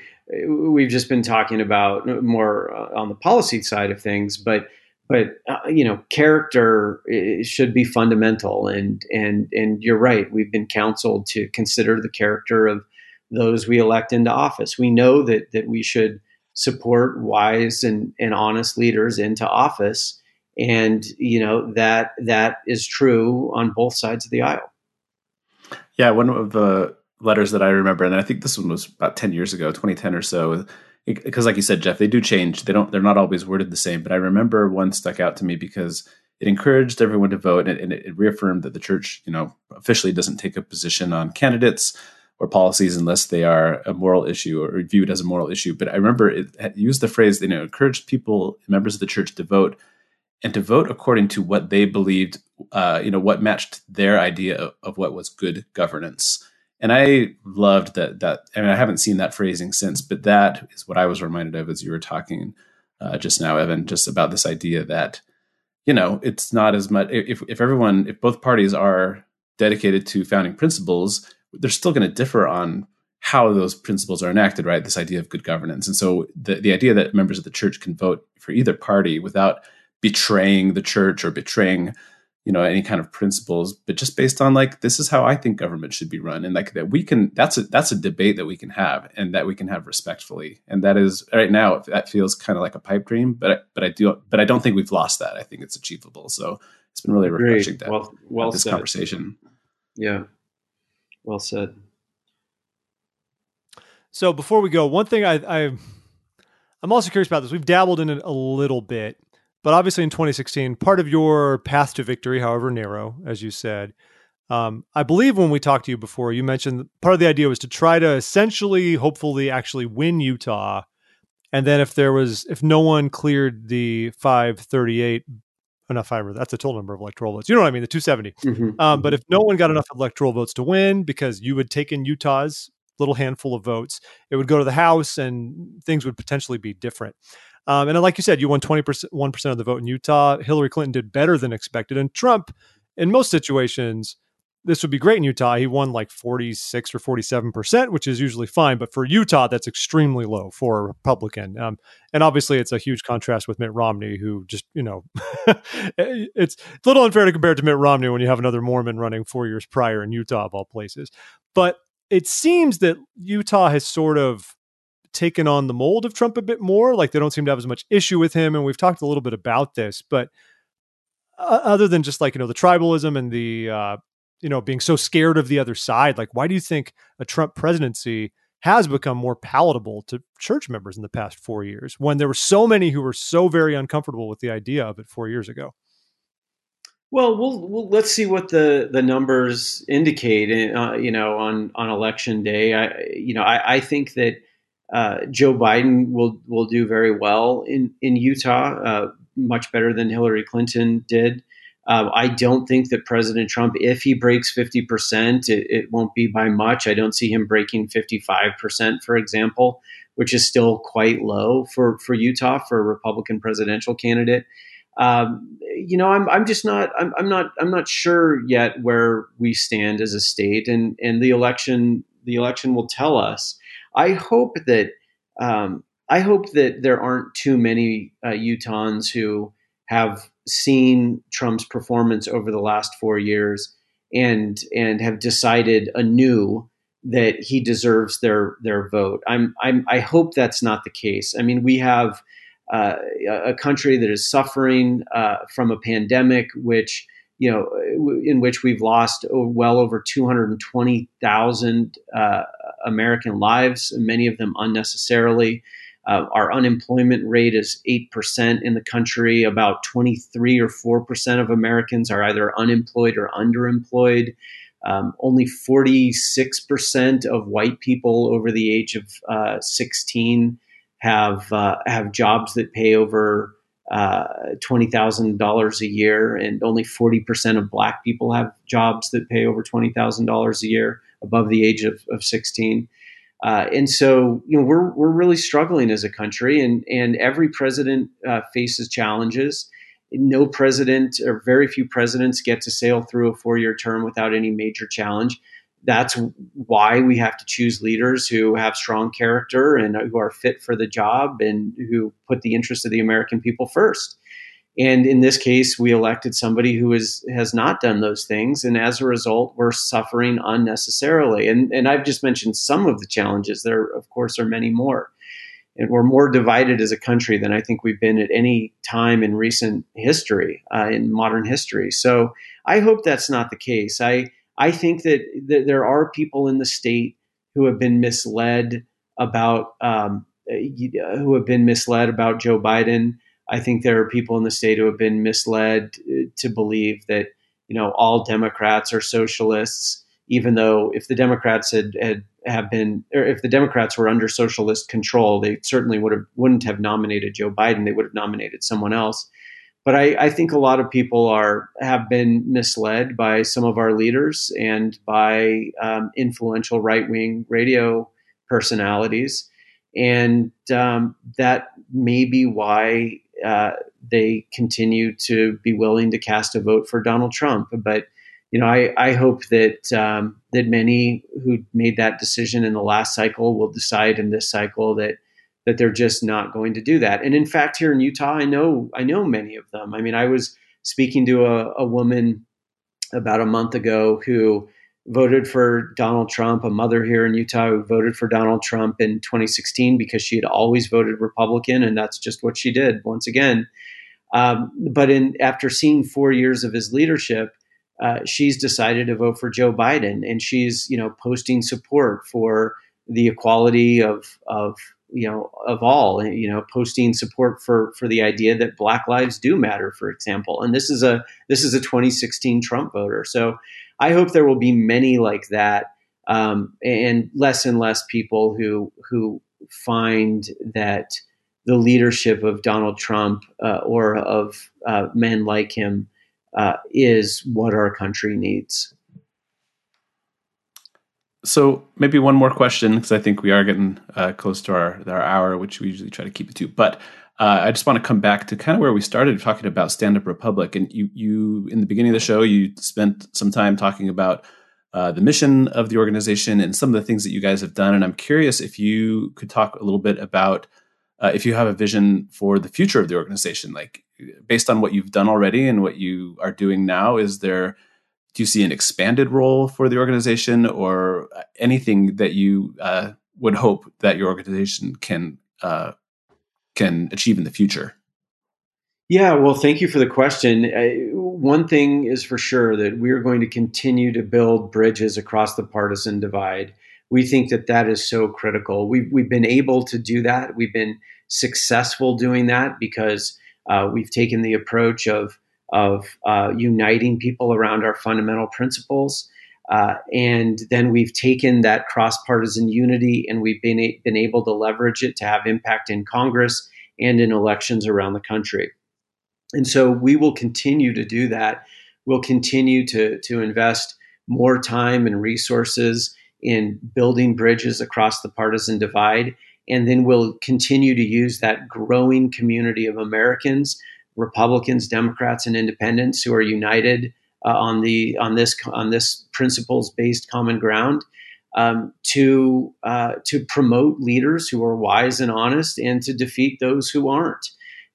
Speaker 1: we've just been talking about more uh, on the policy side of things, but but uh, you know character should be fundamental. And and and you're right we've been counseled to consider the character of those we elect into office. We know that that we should support wise and, and honest leaders into office. And you know that that is true on both sides of the aisle
Speaker 4: yeah one of the letters that i remember and i think this one was about 10 years ago 2010 or so because like you said jeff they do change. They don't they're not always worded the same but i remember one stuck out to me because it encouraged everyone to vote and, it, it reaffirmed that the church you know officially doesn't take a position on candidates or policies unless they are a moral issue or viewed as a moral issue. But i remember it used the phrase you know encouraged people members of the church to vote and to vote according to what they believed uh, you know what matched their idea of, of what was good governance and I loved that. That I mean, I haven't seen that phrasing since, but that is what I was reminded of as you were talking uh, just now, Evan, just about this idea that you know it's not as much if if everyone if both parties are dedicated to founding principles, they're still going to differ on how those principles are enacted. Right, this idea of good governance, and so the the idea that members of the church can vote for either party without betraying the church or betraying you know any kind of principles but just based on like this is how i think government should be run and like that we can that's a that's a debate that we can have and that we can have respectfully and that is right now that feels kind of like a pipe dream but but i do but i don't think we've lost that. I think it's achievable so it's been really refreshing that well, well this said. conversation.
Speaker 1: Yeah. Well said.
Speaker 2: So before we go one thing i i i'm also curious about this. We've dabbled in it a little bit but obviously, in 2016, part of your path to victory, however narrow, as you said, um, I believe when we talked to you before, you mentioned part of the idea was to try to essentially, hopefully, actually win Utah. And then if there was, if no one cleared the 538, enough five, that's the total number of electoral votes. You know what I mean? The 270. Mm-hmm. Um, but if no one got enough electoral votes to win, because you would take in Utah's little handful of votes, it would go to the House and things would potentially be different. Um, and like you said, you won 21% of the vote in Utah. Hillary Clinton did better than expected. And Trump, in most situations, this would be great in Utah. He won like 46 or 47%, which is usually fine. But for Utah, that's extremely low for a Republican. Um, and obviously, it's a huge contrast with Mitt Romney, who just, you know, it's a little unfair to compare to Mitt Romney when you have another Mormon running four years prior in Utah, of all places. But it seems that Utah has sort of taken on the mold of Trump a bit more. Like they don't seem to have as much issue with him. And we've talked a little bit about this, but uh, other than just like, you know, the tribalism and the, uh, you know, being so scared of the other side, like why do you think a Trump presidency has become more palatable to church members in the past four years when there were so many who were so very uncomfortable with the idea of it four years ago?
Speaker 1: Well, we'll, we'll let's see what the, the numbers indicate. Uh, you know, on on election day, I you know I, I think that uh, Joe Biden will will do very well in in Utah, uh, much better than Hillary Clinton did. Uh, I don't think that President Trump, if he breaks fifty percent, it, it, won't be by much. I don't see him breaking fifty five percent, for example, which is still quite low for for Utah for a Republican presidential candidate um, you know, I'm I'm just not I'm, I'm not I'm not sure yet where we stand as a state, and and the election the election will tell us. I hope that um, I hope that there aren't too many uh, Utahns who have seen Trump's performance over the last four years and and have decided anew that he deserves their their vote. I'm, I'm I hope that's not the case. I mean, we have uh, a country that is suffering uh, from a pandemic, which you know, in which we've lost well over 220,000 uh, American lives, many of them unnecessarily. Uh, our unemployment rate is 8% in the country. About 23 or 4% of Americans are either unemployed or underemployed. Um, only 46% of white people over the age of uh, 16 have uh, have jobs that pay over uh, twenty thousand dollars a year, and only forty percent of Black people have jobs that pay over twenty thousand dollars a year above the age of, of sixteen. Uh, and so, you know, we're we're really struggling as a country, and and every president uh, faces challenges. No president or very few presidents get to sail through a four year term without any major challenge that's why we have to choose leaders who have strong character and who are fit for the job and who put the interests of the American people first. And in this case, we elected somebody who is, has not done those things. And as a result, we're suffering unnecessarily. And, and I've just mentioned some of the challenges. There, of course, are many more. And we're more divided as a country than I think we've been at any time in recent history, uh, in modern history. So I hope that's not the case. I, I think that, that there are people in the state who have been misled about um, uh, who have been misled about Joe Biden. I think there are people in the state who have been misled uh, to believe that you know all Democrats are socialists, even though if the Democrats had, had have been or if the Democrats were under socialist control, they certainly would have wouldn't have nominated Joe Biden. They would have nominated someone else. But I, I, think a lot of people are have been misled by some of our leaders and by um, influential right wing radio personalities, and um, that may be why uh, they continue to be willing to cast a vote for Donald Trump. But you know, I, I hope that um, that many who made that decision in the last cycle will decide in this cycle that that they're just not going to do that. And in fact, here in Utah, I know I know many of them. I mean, I was speaking to a, a woman about a month ago who voted for Donald Trump, a mother here in Utah who voted for Donald Trump in 2016 because she had always voted Republican, and that's just what she did once again. Um, but in after seeing four years of his leadership, uh, she's decided to vote for Joe Biden, and she's you know posting support for the equality of of you know of all you know posting support for for the idea that black lives do matter for example. And this is a this is a 2016 trump voter. So i hope there will be many like that um, and less and less people who who find that the leadership of donald trump uh, or of uh, men like him uh, is what our country needs
Speaker 4: so maybe one more question because I think we are getting uh, close to our our hour, which we usually try to keep it to. But Uh, I just want to come back to kind of where we started talking about Stand Up Republic, and you, you in the beginning of the show, you spent some time talking about uh, the mission of the organization and some of the things that you guys have done. And I'm curious if you could talk a little bit about uh, if you have a vision for the future of the organization, like based on what you've done already and what you are doing now. Is there do you see an expanded role for the organization, or anything that you uh, would hope that your organization can uh, can achieve in the future?
Speaker 1: Yeah, well, thank you for the question. Uh, one thing is for sure that we're going to continue to build bridges across the partisan divide. We think that that is so critical. We've, we've been able to do that. We've been successful doing that because uh, we've taken the approach of, of uh, uniting people around our fundamental principles. Uh, and then we've taken that cross partisan unity and we've been, a- been able to leverage it to have impact in Congress and in elections around the country. And so we will continue to do that. We'll continue to, to invest more time and resources in building bridges across the partisan divide. And then we'll continue to use that growing community of Americans, Republicans, Democrats, and Independents who are united uh, on the on this on this principles based common ground um, to uh, to promote leaders who are wise and honest and to defeat those who aren't.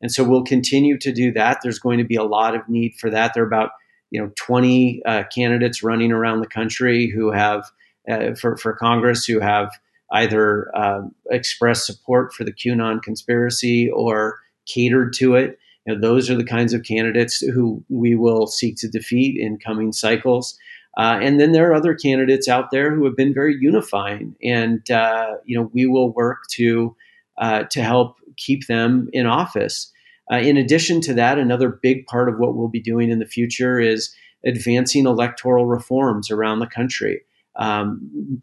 Speaker 1: And so we'll continue to do that. There's going to be a lot of need for that. There are about you know 20 uh, candidates running around the country who have uh, for for Congress who have either uh, expressed support for the QAnon conspiracy or catered to it. You know, those are the kinds of candidates who we will seek to defeat in coming cycles. Uh, and then there are other candidates out there who have been very unifying, and uh, you know we will work to uh, to help keep them in office. Uh, in addition to that, another big part of what we'll be doing in the future is advancing electoral reforms around the country. Um,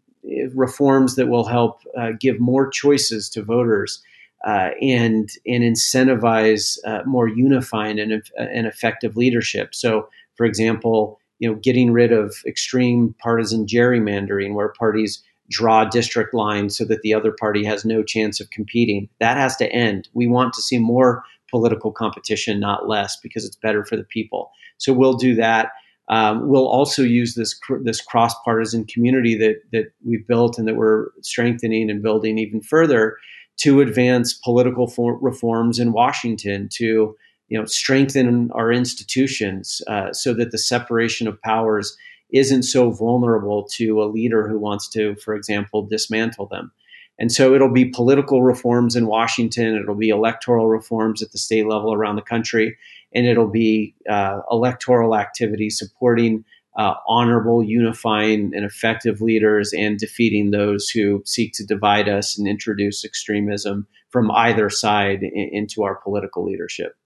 Speaker 1: reforms that will help uh, give more choices to voters uh, and and incentivize uh, more unifying and, and effective leadership. So, for example, you know, getting rid of extreme partisan gerrymandering, where parties draw district lines so that the other party has no chance of competing. That has to end. We want to see more political competition, not less, because it's better for the people. So we'll do that. Um, we'll also use this this cross partisan community that that we've built and that we're strengthening and building even further to advance political for- reforms in Washington to you know strengthen our institutions uh, so that the separation of powers isn't so vulnerable to a leader who wants to, for example, dismantle them. And so it'll be political reforms in Washington, it'll be electoral reforms at the state level around the country, and it'll be uh, electoral activity supporting uh, honorable, unifying, and effective leaders and defeating those who seek to divide us and introduce extremism from either side in, into our political leadership.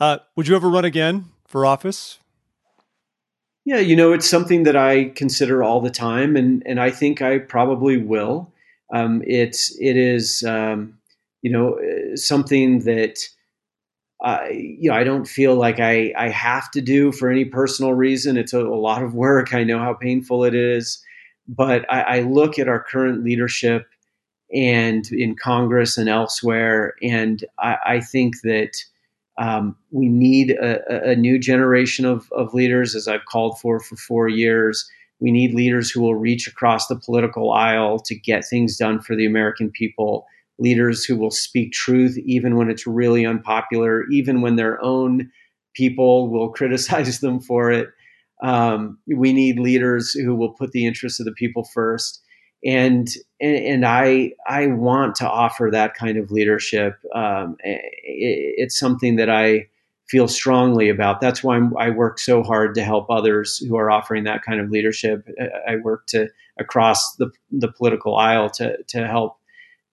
Speaker 2: Uh, would you ever run again for office?
Speaker 1: Yeah, you know, it's something that I consider all the time, and and I think I probably will. Um, it's it is um, you know something that I you know I don't feel like I I have to do for any personal reason. It's a, a lot of work. I know how painful it is, but I, I look at our current leadership and in Congress and elsewhere, and I, I think that um, we need a, a, new generation of, of leaders, as I've called for for four years. We need leaders who will reach across the political aisle to get things done for the American people. Leaders who will speak truth even when it's really unpopular, even when their own people will criticize them for it. Um, we need leaders who will put the interests of the people first and and I I want to offer that kind of leadership. Um, it, it's something that I feel strongly about. That's why I'm, i work so hard to help others who are offering that kind of leadership. I work to across the the political aisle to to help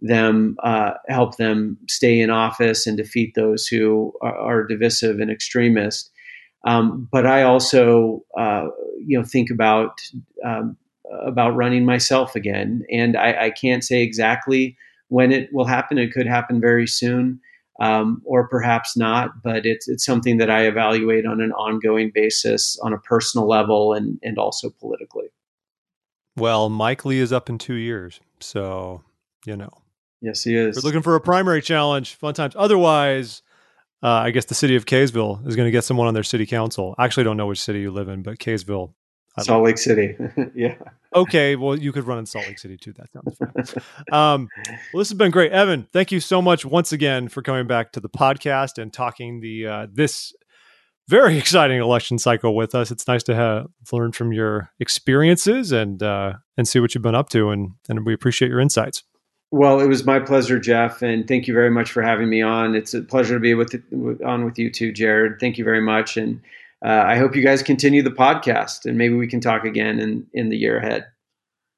Speaker 1: them uh, help them stay in office and defeat those who are, are divisive and extremist. Um, but I also, uh, you know, think about um, about running myself again. And I, I, can't say exactly when it will happen. It could happen very soon, um, or perhaps not. But it's it's something that I evaluate on an ongoing basis, on a personal level, and and also politically.
Speaker 2: Well, Mike Lee is up in two years, so you know
Speaker 1: Yes, he is.
Speaker 2: We're looking for a primary challenge. Fun times. Otherwise, uh, I guess the city of Kaysville is going to get someone on their city council. I actually don't know which city you live in, but Kaysville. I
Speaker 1: Salt Lake City. yeah.
Speaker 2: Okay, well, you could run in Salt Lake City too. That sounds fun. um, well, this has been great, Evan. Thank you so much once again for coming back to the podcast and talking the uh, this very exciting election cycle with us. It's nice to have learn from your experiences and uh, and see what you've been up to, and and we appreciate your insights.
Speaker 1: Well, it was my pleasure, Jeff, and thank you very much for having me on. It's a pleasure to be with on with you too, Jared. Thank you very much, and uh, I hope you guys continue the podcast, and maybe we can talk again in in the year ahead.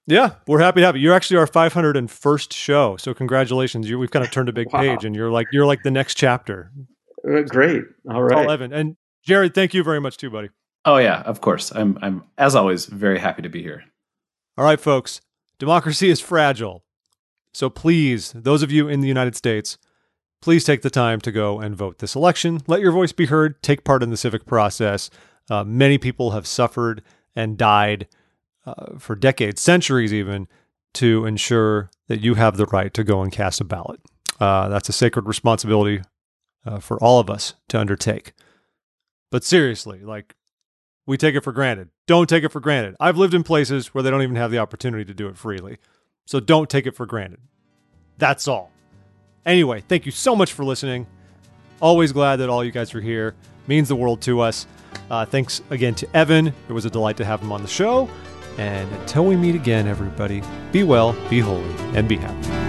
Speaker 2: Yeah, we're happy to have you. You're actually our 501st show, so congratulations! You, we've kind of turned a big wow. page, and you're like you're like the next chapter.
Speaker 1: Uh, great. All right,
Speaker 2: all Evan and Jared. Thank you very much too, buddy.
Speaker 4: Oh yeah, of course. I'm I'm as always very happy to be here.
Speaker 2: All right, folks. Democracy is fragile. So please, those of you in the United States, please take the time to go and vote this election. Let your voice be heard. Take part in the civic process. Uh, many people have suffered and died uh, for decades, centuries even, to ensure that you have the right to go and cast a ballot. Uh, that's a sacred responsibility uh, for all of us to undertake. But seriously, like, we take it for granted. Don't take it for granted. I've lived in places where they don't even have the opportunity to do it freely. So don't take it for granted. That's all. Anyway, thank you so much for listening. Always glad that all you guys are here. Means the world to us. Uh, thanks again to Evan. It was a delight to have him on the show. And until we meet again, everybody, be well, be holy, and be happy.